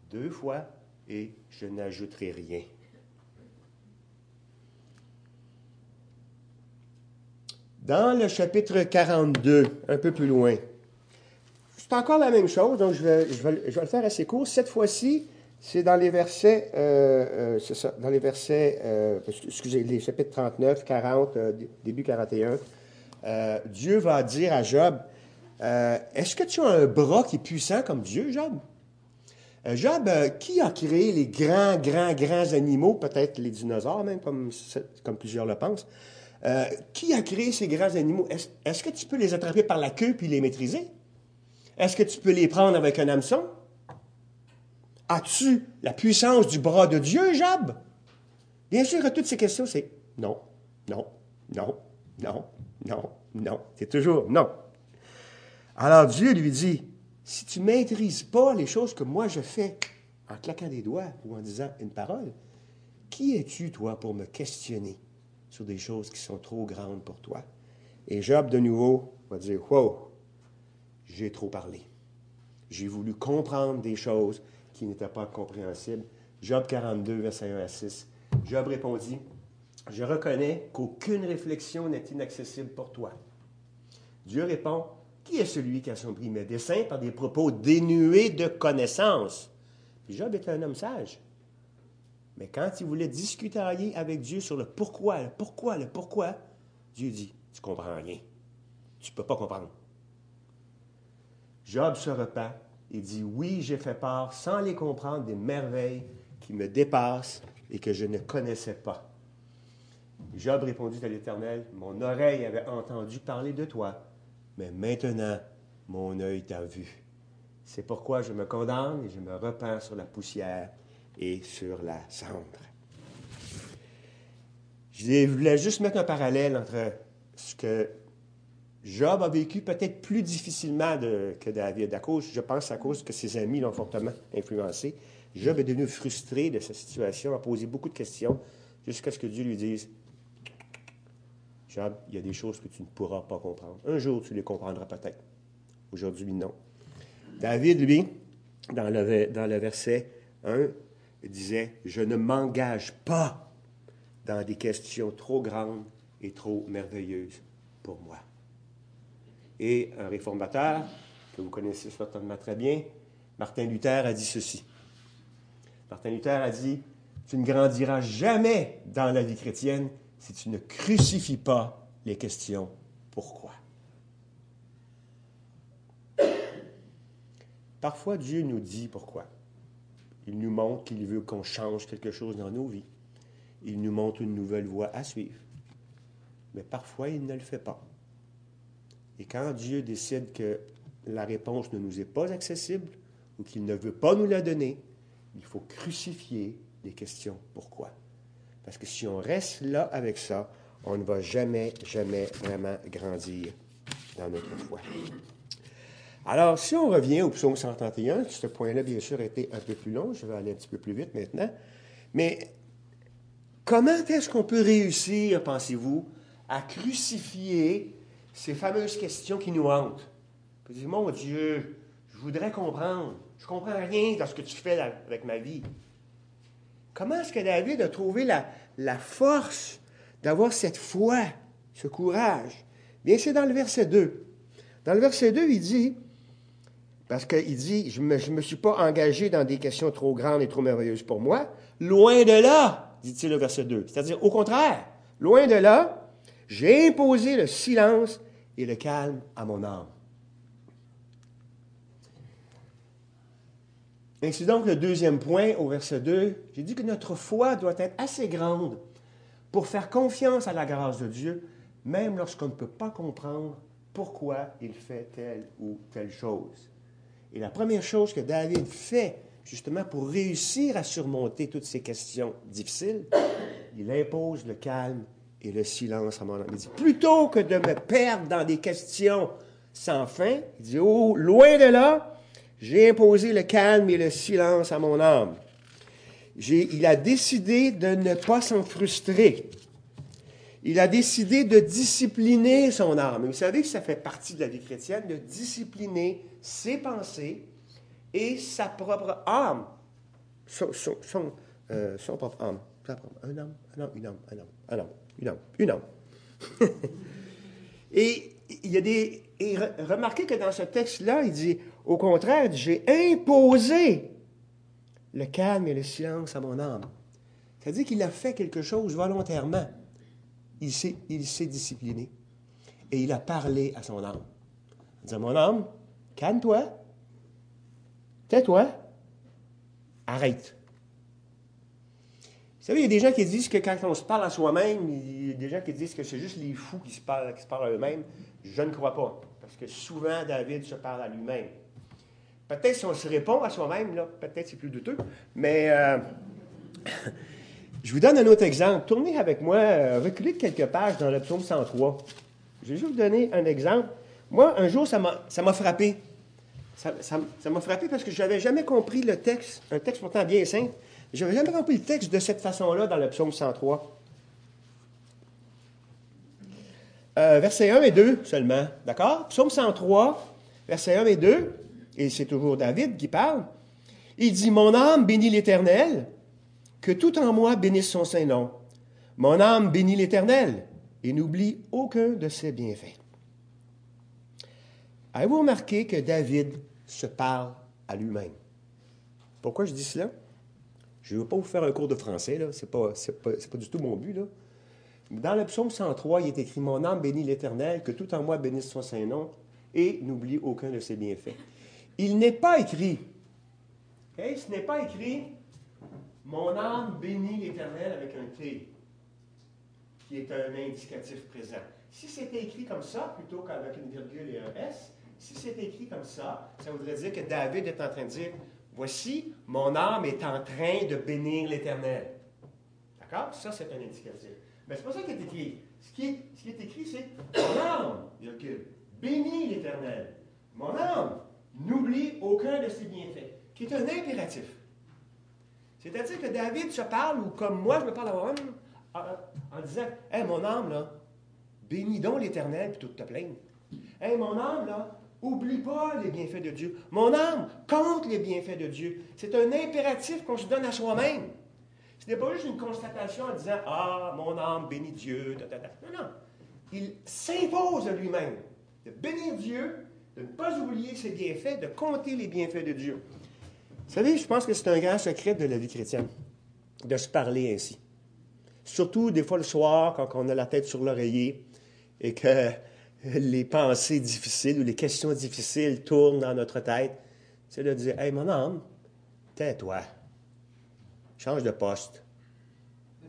Speaker 1: deux fois et je n'ajouterai rien. Dans le chapitre 42, un peu plus loin, c'est encore la même chose, donc je vais, je vais, le faire assez court. Cette fois-ci, c'est dans les versets, euh, euh, c'est ça, dans les versets, euh, excusez, les chapitres 39, 40, début 41. Dieu va dire à Job, est-ce que tu as un bras qui est puissant comme Dieu, Job? Job, qui a créé les grands, grands, grands animaux, peut-être les dinosaures même, comme, comme plusieurs le pensent? Qui a créé ces grands animaux? Est-ce, que tu peux les attraper par la queue puis les maîtriser? Est-ce que tu peux les prendre avec un hameçon? As-tu la puissance du bras de Dieu, Job? Bien sûr, à toutes ces questions, c'est non, non, non, non, non, non. C'est toujours non. Alors Dieu lui dit, si tu ne maîtrises pas les choses que moi je fais en claquant des doigts ou en disant une parole, qui es-tu, toi, pour me questionner? sur des choses qui sont trop grandes pour toi? Et Job, de nouveau, va dire, Wow, j'ai trop parlé. J'ai voulu comprendre des choses qui n'étaient pas compréhensibles. Job 42, verset 1 à 6. Job répondit, Je reconnais qu'aucune réflexion n'est inaccessible pour toi. Dieu répond, Qui est celui qui a sombri mes desseins par des propos dénués de connaissance? Job était un homme sage. Mais quand il voulait discuter avec Dieu sur le pourquoi, le pourquoi, le pourquoi, Dieu dit, tu comprends rien. Tu ne peux pas comprendre. Job se repent et dit, oui, j'ai fait part sans les comprendre des merveilles qui me dépassent et que je ne connaissais pas. Job répondit à l'Éternel, mon oreille avait entendu parler de toi, mais maintenant mon œil t'a vu. C'est pourquoi je me condamne et je me repens sur la poussière et sur la cendre. Je voulais juste mettre un parallèle entre ce que Job a vécu peut-être plus difficilement que David, je pense à cause que ses amis l'ont fortement influencé. Job est devenu frustré de sa situation, a posé beaucoup de questions, jusqu'à ce que Dieu lui dise Job, il y a des choses que tu ne pourras pas comprendre. Un jour, tu les comprendras peut-être. Aujourd'hui, non. David, lui, dans le, dans le verset 1, disait, je ne m'engage pas dans des questions trop grandes et trop merveilleuses pour moi. Et un réformateur, que vous connaissez certainement très bien, Martin Luther a dit ceci. Martin Luther a dit, tu ne grandiras jamais dans la vie chrétienne si tu ne crucifies pas les questions pourquoi. Parfois, Dieu nous dit pourquoi. Il nous montre qu'il veut qu'on change quelque chose dans nos vies. Il nous montre une nouvelle voie à suivre. Mais parfois, il ne le fait pas. Et quand Dieu décide que la réponse ne nous est pas accessible ou qu'il ne veut pas nous la donner, il faut crucifier les questions. Pourquoi? Parce que si on reste là avec ça, on ne va jamais, jamais vraiment grandir dans notre foi. Alors, si on revient au psaume 131, ce point-là, bien sûr, a été un peu plus long, je vais aller un petit peu plus vite maintenant, mais comment est-ce qu'on peut réussir, pensez-vous, à crucifier ces fameuses questions qui nous hantent. Il dit, mon Dieu, je voudrais comprendre. Je ne comprends rien dans ce que tu fais avec ma vie. Comment est-ce que David a trouvé la, la force d'avoir cette foi, ce courage? Bien, c'est dans le verset 2. Dans le verset 2, il dit, parce qu'il dit, je ne me, je me suis pas engagé dans des questions trop grandes et trop merveilleuses pour moi. Loin de là, dit-il le verset 2. C'est-à-dire, au contraire, loin de là, j'ai imposé le silence et le calme à mon âme. C'est donc le deuxième point au verset 2. J'ai dit que notre foi doit être assez grande pour faire confiance à la grâce de Dieu, même lorsqu'on ne peut pas comprendre pourquoi il fait telle ou telle chose. Et la première chose que David fait, justement, pour réussir à surmonter toutes ces questions difficiles, il impose le calme et le silence à mon âme. Il dit, plutôt que de me perdre dans des questions sans fin, il dit, oh, loin de là, j'ai imposé le calme et le silence à mon âme. il a décidé de ne pas s'en frustrer. Il a décidé de discipliner son âme. vous savez que ça fait partie de la vie chrétienne, de discipliner ses pensées et sa propre âme. Son, son, euh, propre âme. Un homme, un homme, âme, un homme, un homme, une âme, une âme. et il y a des. Et remarquez que dans ce texte-là, il dit au contraire, j'ai imposé le calme et le silence à mon âme. C'est-à-dire qu'il a fait quelque chose volontairement. Il s'est, discipliné. Et il a parlé à son âme. Il dit, mon âme, Calme-toi. Tais-toi. Arrête. Vous savez, il y a des gens qui disent que quand on se parle à soi-même, il y a des gens qui disent que c'est juste les fous qui se parlent, qui se parlent à eux-mêmes. Je ne crois pas. Parce que souvent, David se parle à lui-même. Peut-être si on se répond à soi-même, là, peut-être c'est plus douteux. Mais euh, je vous donne un autre exemple. Tournez avec moi, euh, reculez quelques pages dans le psaume 103. Je vais juste vous donner un exemple. Moi, un jour, ça m'a frappé. Ça m'a frappé parce que je n'avais jamais compris le texte, un texte pourtant bien simple. Je n'avais jamais compris le texte de cette façon-là dans le psaume 103. Euh, versets 1 et 2 seulement, d'accord? Psaume 103, versets 1 et 2, et c'est toujours David qui parle. Il dit Mon âme bénit l'Éternel, que tout en moi bénisse son Saint-Nom. Mon âme bénit l'Éternel, et n'oublie aucun de ses bienfaits. Avez-vous remarqué que David se parle à lui-même? Pourquoi je dis cela? Je ne veux pas vous faire un cours de français, là. Ce n'est pas, pas, pas, du tout mon but, là. Dans le psaume 103, il est écrit Mon âme bénit l'Éternel, que tout en moi bénisse son Saint-Nom, et n'oublie aucun de ses bienfaits. Il n'est pas écrit, ce n'est pas écrit Mon âme bénit l'Éternel avec un T, qui est un indicatif présent. Si c'était écrit comme ça, plutôt qu'avec une virgule et un S, si c'est écrit comme ça, ça voudrait dire que David est en train de dire, voici, mon âme est en train de bénir l'Éternel. D'accord? Ça, c'est un indicatif. Mais c'est pas ça qui est écrit. Ce qui est, écrit, c'est mon âme, virgule, bénis l'Éternel. Mon âme, n'oublie aucun de ses bienfaits, qui est un impératif. C'est-à-dire que David se parle, ou comme moi, je me parle à moi-même, en, disant Hé, mon âme, là, bénis donc l'Éternel plutôt que te plaindre. Hé, mon âme, là, Oublie pas les bienfaits de Dieu. Mon âme compte les bienfaits de Dieu. C'est un impératif qu'on se donne à soi-même. Ce n'est pas juste une constatation en disant Ah, mon âme bénit Dieu. Non, non. Il s'impose à lui-même de bénir Dieu, de ne pas oublier ses bienfaits, de compter les bienfaits de Dieu. Vous savez, je pense que c'est un grand secret de la vie chrétienne, de se parler ainsi. Surtout des fois le soir, quand on a la tête sur l'oreiller et que les pensées difficiles ou les questions difficiles tournent dans notre tête, c'est de dire Hey, mon âme, tais-toi, change de poste.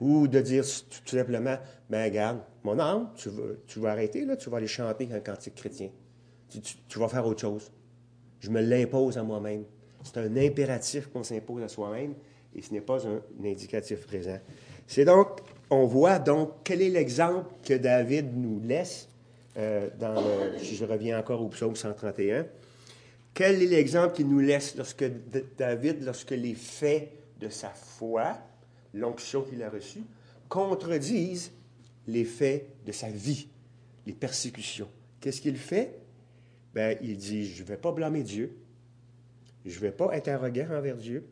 Speaker 1: Ou de dire tout simplement Ben, regarde, mon âme, tu vas, arrêter, là, tu vas aller chanter un cantique chrétien. Tu, vas faire autre chose. Je me l'impose à moi-même. C'est un impératif qu'on s'impose à soi-même et ce n'est pas un indicatif présent. C'est donc, on voit donc quel est l'exemple que David nous laisse euh, dans si je reviens encore au psaume 131, quel est l'exemple qu'il nous laisse lorsque David, lorsque les faits de sa foi, l'onction qu'il a reçue, contredisent les faits de sa vie, les persécutions? qu'est-ce qu'il fait? Ben, il dit, je ne vais pas blâmer Dieu. Je ne vais pas être arrogant envers Dieu.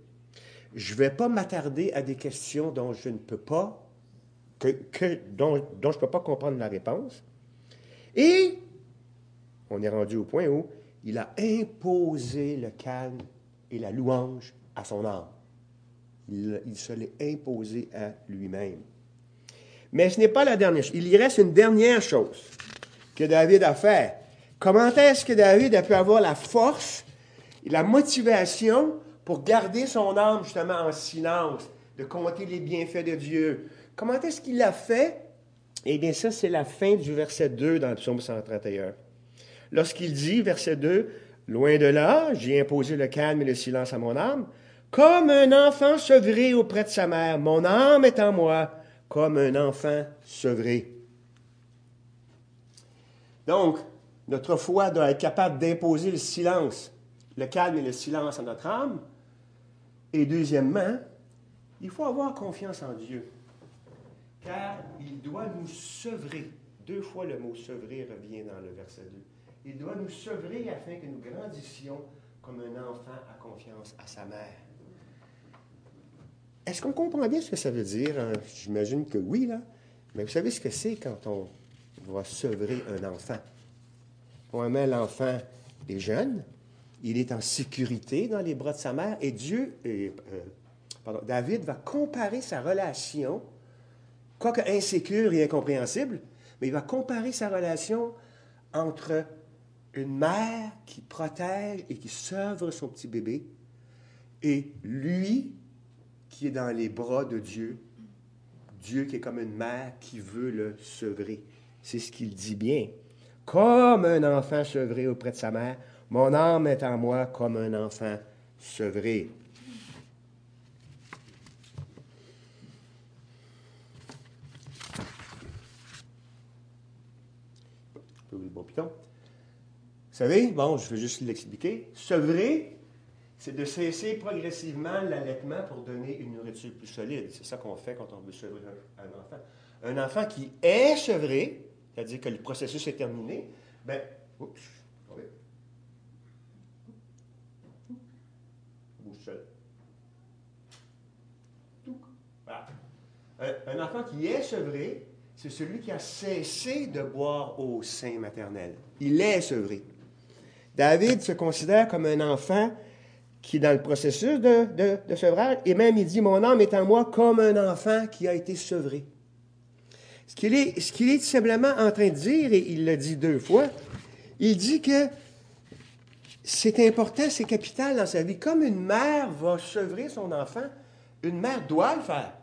Speaker 1: Je ne vais pas m'attarder à des questions dont je ne peux pas, que, dont je ne peux pas comprendre la réponse. Et on est rendu au point où il a imposé le calme et la louange à son âme. Il, se l'est imposé à lui-même. Mais ce n'est pas la dernière chose. Il y reste une dernière chose que David a fait. Comment est-ce que David a pu avoir la force et la motivation pour garder son âme justement en silence, de compter les bienfaits de Dieu? Comment est-ce qu'il l'a fait? Eh bien, ça, c'est la fin du verset 2 dans le psaume 131. Lorsqu'il dit, verset 2, Loin de là, j'ai imposé le calme et le silence à mon âme, comme un enfant sevré auprès de sa mère. Mon âme est en moi, comme un enfant sevré. Donc, notre foi doit être capable d'imposer le silence, le calme et le silence à notre âme. Et deuxièmement, il faut avoir confiance en Dieu, car il doit nous sevrer. Deux fois le mot sevrer revient dans le verset 2. Il doit nous sevrer afin que nous grandissions comme un enfant à confiance à sa mère. Est-ce qu'on comprend bien ce que ça veut dire? Hein? J'imagine que oui, là. Mais vous savez ce que c'est quand on va sevrer un enfant? met l'enfant est jeune, il est en sécurité dans les bras de sa mère, et Dieu, et, euh, pardon, David va comparer sa relation, quoique insécure et incompréhensible, mais il va comparer sa relation entre une mère qui protège et qui sauve son petit bébé, et lui qui est dans les bras de Dieu, Dieu qui est comme une mère qui veut le sevrer. C'est ce qu'il dit bien. Comme un enfant sevré auprès de sa mère, mon âme est en moi comme un enfant sevré. Vous savez, bon, je vais juste l'expliquer. Sevrer, c'est de cesser progressivement l'allaitement pour donner une nourriture plus solide. C'est ça qu'on fait quand on veut sevrer un, enfant. Un enfant qui est sevré, c'est-à-dire que le processus est terminé, ben, oups, bouge seul. Voilà. Un, un enfant qui est sevré, c'est celui qui a cessé de boire au sein maternel. Il est sevré. David se considère comme un enfant qui est dans le processus de, de, sevrage, et même il dit, mon âme est en moi comme un enfant qui a été sevré. Ce qu'il est, ce qu'il est simplement en train de dire, et il l'a dit deux fois, il dit que c'est important, c'est capital dans sa vie. Comme une mère va sevrer son enfant, une mère doit le faire.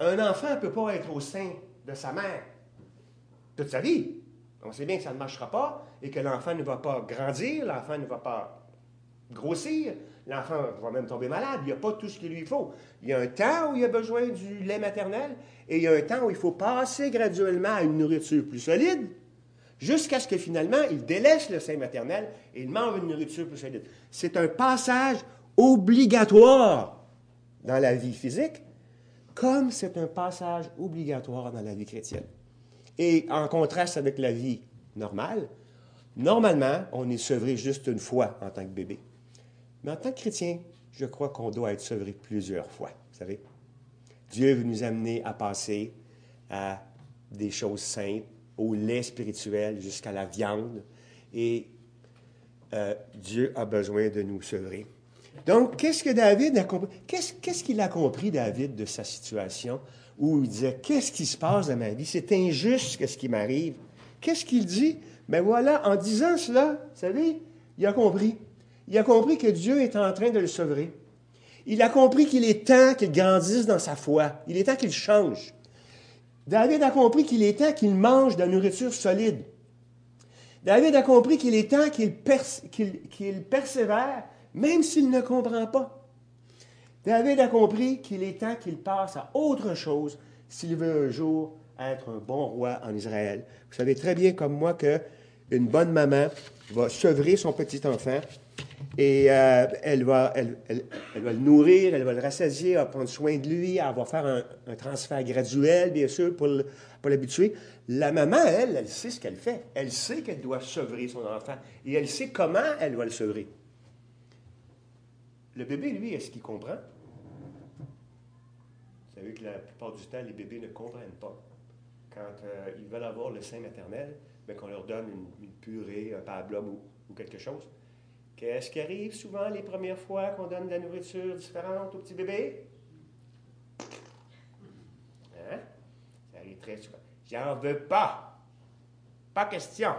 Speaker 1: Un enfant ne peut pas être au sein de sa mère toute sa vie. On sait bien que ça ne marchera pas et que l'enfant ne va pas grandir, l'enfant ne va pas grossir, l'enfant va même tomber malade. Il n'y a pas tout ce qu'il lui faut. Il y a un temps où il a besoin du lait maternel et il y a un temps où il faut passer graduellement à une nourriture plus solide jusqu'à ce que finalement il délaisse le sein maternel et il mange une nourriture plus solide. C'est un passage obligatoire dans la vie physique comme c'est un passage obligatoire dans la vie chrétienne. Et en contraste avec la vie normale, normalement, on est sevré juste une fois en tant que bébé. Mais en tant que chrétien, je crois qu'on doit être sevré plusieurs fois, vous savez. Dieu veut nous amener à passer à des choses saintes, au lait spirituel jusqu'à la viande. Et euh, Dieu a besoin de nous sevrer. Donc, qu'est-ce que David a compris? Qu'est-ce qu'il a compris, David, de sa situation? où il disait Qu'est-ce qui se passe dans ma vie? C'est injuste ce qui m'arrive. Qu'est-ce qu'il dit? Ben voilà, en disant cela, vous savez, il a compris. Il a compris que Dieu est en train de le sauver. Il a compris qu'il est temps qu'il grandisse dans sa foi. Il est temps qu'il change. David a compris qu'il est temps qu'il mange de la nourriture solide. David a compris qu'il est temps qu'il persévère, même s'il ne comprend pas. David a compris qu'il est temps qu'il passe à autre chose s'il veut un jour être un bon roi en Israël. Vous savez très bien comme moi que une bonne maman va sevrer son petit enfant Et euh, elle, va, elle, va le nourrir, elle va le rassasier, elle va prendre soin de lui, elle va faire un, transfert graduel, bien sûr, pour, pour l'habituer. La maman, elle, elle sait ce qu'elle fait. Elle sait qu'elle doit sevrer son enfant et elle sait comment elle va le sevrer. Le bébé, lui, est-ce qu'il comprend? Vous savez que la plupart du temps, les bébés ne comprennent pas. Quand euh, ils veulent avoir le sein maternel, bien, qu'on leur donne une, purée, un pablum ou, ou quelque chose. Qu'est-ce qui arrive souvent les premières fois qu'on donne de la nourriture différente au petit bébé? Hein? Ça arrive très souvent. J'en veux pas. Pas question.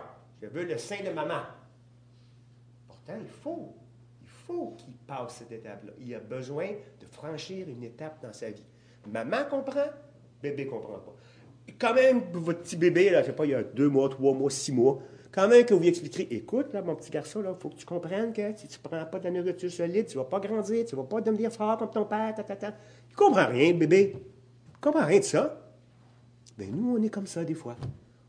Speaker 1: Je veux le sein de maman. Pourtant, il faut faut qu'il passe cette étape-là. Il a besoin de franchir une étape dans sa vie. Maman comprend, bébé comprend pas. quand même, votre petit bébé, là, je sais pas, il y a deux mois, trois mois, six mois, quand même que vous lui expliquerez, écoute, là, mon petit garçon, il faut que tu comprennes que si tu ne prends pas de la nourriture solide, tu ne vas pas grandir, tu ne vas pas devenir fort comme ton père, ta, ta, ta. Il ne comprend rien, bébé. Il ne comprend rien de ça. Bien, nous, on est comme ça des fois.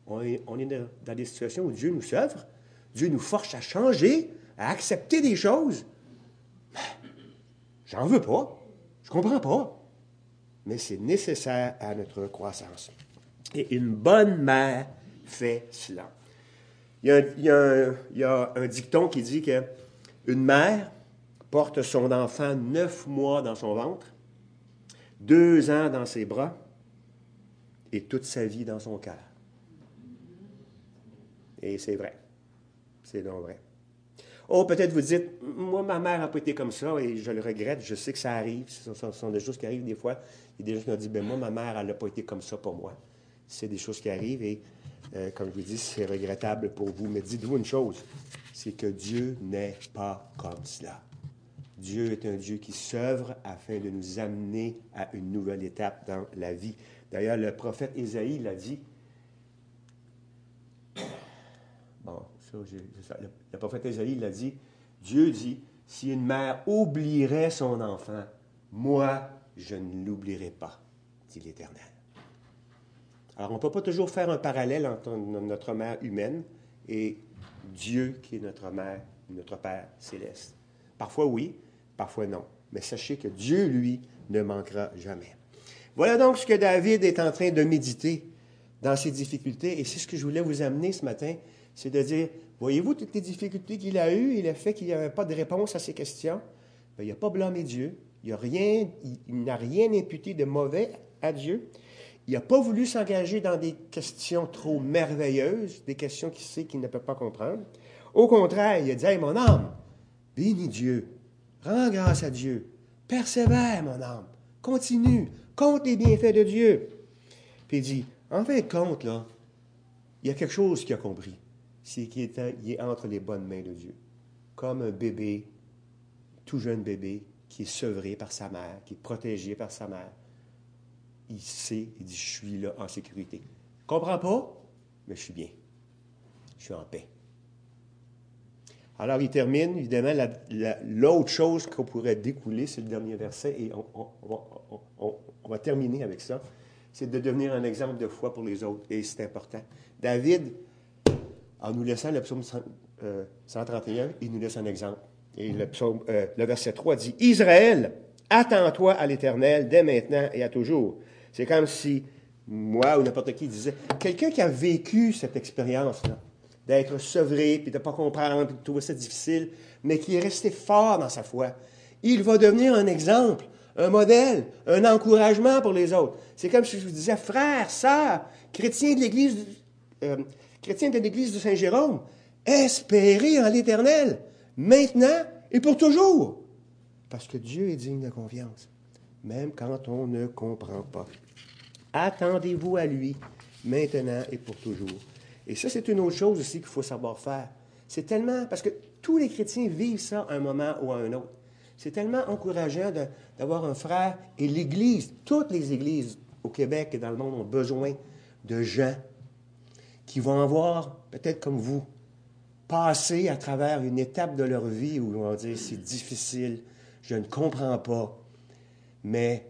Speaker 1: On est, on est dans des situations où Dieu nous œuvre, Dieu nous force à changer, à accepter des choses. J'en veux pas. Je comprends pas. Mais c'est nécessaire à notre croissance. Et une bonne mère fait cela. Il y a, un, dicton qui dit que une mère porte son enfant neuf mois dans son ventre, deux ans dans ses bras et toute sa vie dans son cœur. Et c'est vrai. C'est donc vrai. Oh, peut-être vous dites, moi, ma mère n'a pas été comme ça et je le regrette. Je sais que ça arrive. Ce sont, des choses qui arrivent des fois. Il y a des gens qui ont dit, ben moi, ma mère, elle n'a pas été comme ça pour moi. C'est des choses qui arrivent et, euh, comme je vous dis, c'est regrettable pour vous. Mais dites-vous une chose, c'est que Dieu n'est pas comme cela. Dieu est un Dieu qui s'œuvre afin de nous amener à une nouvelle étape dans la vie. D'ailleurs, le prophète Ésaïe l'a dit. Bon, le, prophète Isaïe l'a dit. Dieu dit, si une mère oublierait son enfant, moi, je ne l'oublierai pas, dit l'Éternel. Alors, on ne peut pas toujours faire un parallèle entre notre mère humaine et Dieu qui est notre mère, notre Père céleste. Parfois oui, parfois non. Mais sachez que Dieu, lui, ne manquera jamais. Voilà donc ce que David est en train de méditer dans ses difficultés. Et c'est ce que je voulais vous amener ce matin c'est de dire, voyez-vous toutes les difficultés qu'il a eues et le fait qu'il n'y avait pas de réponse à ces questions? Ben, il n'a pas blâmé Dieu. Il n'a rien, imputé de mauvais à Dieu. Il n'a pas voulu s'engager dans des questions trop merveilleuses, des questions qu'il sait qu'il ne peut pas comprendre. Au contraire, il a dit, mon âme, bénis Dieu, rends grâce à Dieu, persévère, mon âme, continue, compte les bienfaits de Dieu. Puis il dit, en fin de compte, il y a quelque chose qu'il a compris c'est qu'il est, entre les bonnes mains de Dieu. Comme un bébé, tout jeune bébé, qui est sevré par sa mère, qui est protégé par sa mère. Il sait, il dit, je suis là en sécurité. Comprends pas, mais je suis bien. Je suis en paix. Alors, il termine, évidemment, l'autre chose qu'on pourrait découler, c'est le dernier verset, et on, va terminer avec ça, c'est de devenir un exemple de foi pour les autres, et c'est important. David, en nous laissant le psaume 131, euh, il nous laisse un exemple. Et le, euh, verset 3 dit Israël, attends-toi à l'Éternel dès maintenant et à toujours. C'est comme si moi ou n'importe qui disait quelqu'un qui a vécu cette expérience-là, d'être sevré, puis de ne pas comprendre, puis de trouver ça difficile, mais qui est resté fort dans sa foi, il va devenir un exemple, un modèle, un encouragement pour les autres. C'est comme si je vous disais, frère, sœur, chrétien de l'Église, euh, chrétiens de l'Église de Saint-Jérôme, espérez en l'Éternel, maintenant et pour toujours. Parce que Dieu est digne de confiance, même quand on ne comprend pas. Attendez-vous à lui, maintenant et pour toujours. Et ça, c'est une autre chose aussi qu'il faut savoir faire. C'est tellement, parce que tous les chrétiens vivent ça à un moment ou à un autre. C'est tellement encourageant d'avoir un frère et l'Église, toutes les églises au Québec et dans le monde ont besoin de gens qui vont avoir, peut-être comme vous, passé à travers une étape de leur vie où ils vont dire c'est difficile, je ne comprends pas, mais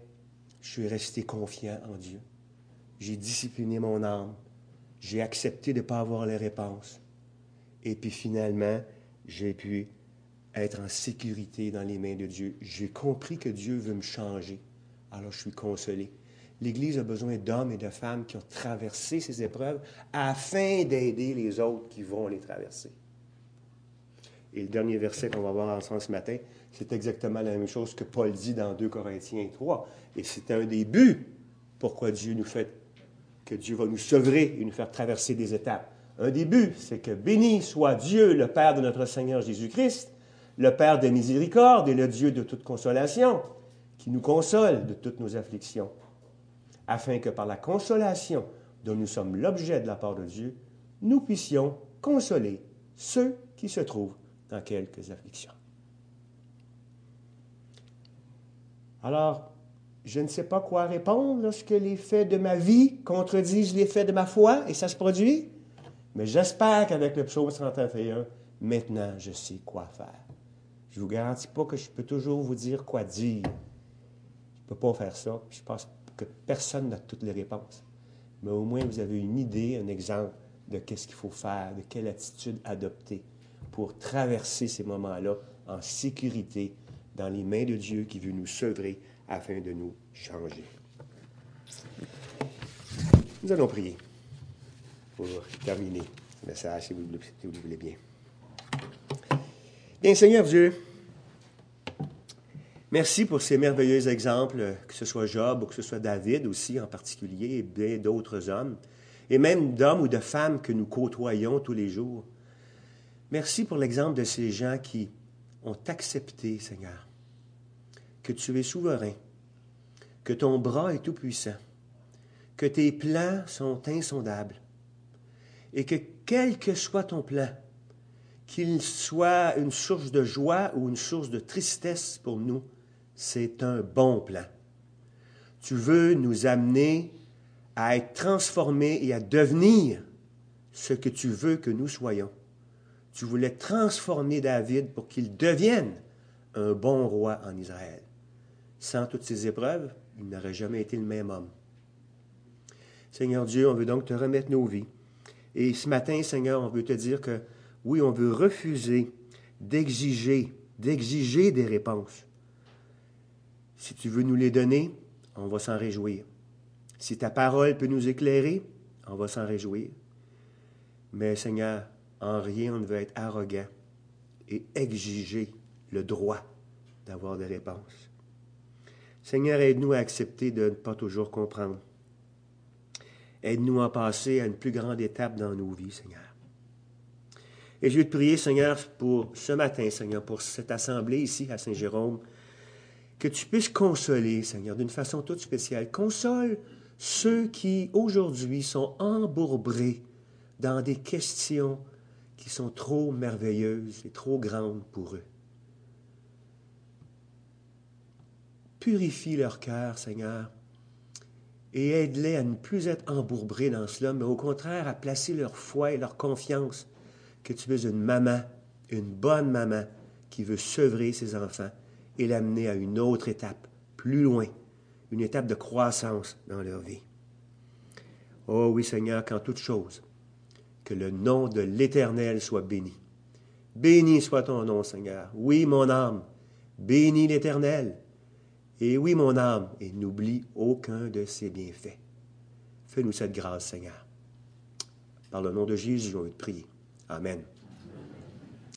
Speaker 1: je suis resté confiant en Dieu. J'ai discipliné mon âme. J'ai accepté de ne pas avoir les réponses. Et puis finalement, j'ai pu être en sécurité dans les mains de Dieu. J'ai compris que Dieu veut me changer. Alors je suis consolé. L'Église a besoin d'hommes et de femmes qui ont traversé ces épreuves afin d'aider les autres qui vont les traverser. Et le dernier verset qu'on va voir ensemble ce matin, c'est exactement la même chose que Paul dit dans 2 Corinthiens 3. Et c'est un des buts pourquoi Dieu nous fait, que Dieu va nous sevrer et nous faire traverser des étapes. Un des buts, c'est que béni soit Dieu, le Père de notre Seigneur Jésus-Christ, le Père de miséricorde et le Dieu de toute consolation, qui nous console de toutes nos afflictions, afin que par la consolation dont nous sommes l'objet de la part de Dieu, nous puissions consoler ceux qui se trouvent dans quelques afflictions. Alors, je ne sais pas quoi répondre lorsque les faits de ma vie contredisent les faits de ma foi, et ça se produit, mais j'espère qu'avec le psaume 131, maintenant, je sais quoi faire. Je ne vous garantis pas que je peux toujours vous dire quoi dire. Je ne peux pas faire ça. Je pense que personne n'a toutes les réponses. Mais au moins, vous avez une idée, un exemple de qu'est-ce qu'il faut faire, de quelle attitude adopter pour traverser ces moments-là en sécurité dans les mains de Dieu qui veut nous sevrer afin de nous changer. Nous allons prier pour terminer ce message, si vous, si vous le voulez bien. Bien, Seigneur Dieu, merci pour ces merveilleux exemples, que ce soit Job ou que ce soit David aussi en particulier, et bien d'autres hommes, et même d'hommes ou de femmes que nous côtoyons tous les jours. Merci pour l'exemple de ces gens qui ont accepté, Seigneur, que tu es souverain, que ton bras est tout-puissant, que tes plans sont insondables, et que quel que soit ton plan, qu'il soit une source de joie ou une source de tristesse pour nous, c'est un bon plan. Tu veux nous amener à être transformés et à devenir ce que tu veux que nous soyons. Tu voulais transformer David pour qu'il devienne un bon roi en Israël. Sans toutes ces épreuves, il n'aurait jamais été le même homme. Seigneur Dieu, on veut donc te remettre nos vies. Et ce matin, Seigneur, on veut te dire que oui, on veut refuser d'exiger, d'exiger des réponses. Si tu veux nous les donner, on va s'en réjouir. Si ta parole peut nous éclairer, on va s'en réjouir. Mais Seigneur, en rien on ne veut être arrogant et exiger le droit d'avoir des réponses. Seigneur, aide-nous à accepter de ne pas toujours comprendre. Aide-nous à passer à une plus grande étape dans nos vies, Seigneur. Et je vais te prier, Seigneur, pour ce matin, Seigneur, pour cette assemblée ici à Saint-Jérôme, que tu puisses consoler, Seigneur, d'une façon toute spéciale. Console ceux qui, aujourd'hui, sont embourbrés dans des questions qui sont trop merveilleuses et trop grandes pour eux. Purifie leur cœur, Seigneur, et aide-les à ne plus être embourbrés dans cela, mais au contraire à placer leur foi et leur confiance que tu es une maman, une bonne maman qui veut sevrer ses enfants et l'amener à une autre étape, plus loin, une étape de croissance dans leur vie. Oh oui Seigneur, qu'en toute chose, que le nom de l'Éternel soit béni. Béni soit ton nom, Seigneur. Oui, mon âme, bénis l'Éternel. Et oui, mon âme, et n'oublie aucun de ses bienfaits. Fais-nous cette grâce, Seigneur. Par le nom de Jésus, on veut te prier. Amen.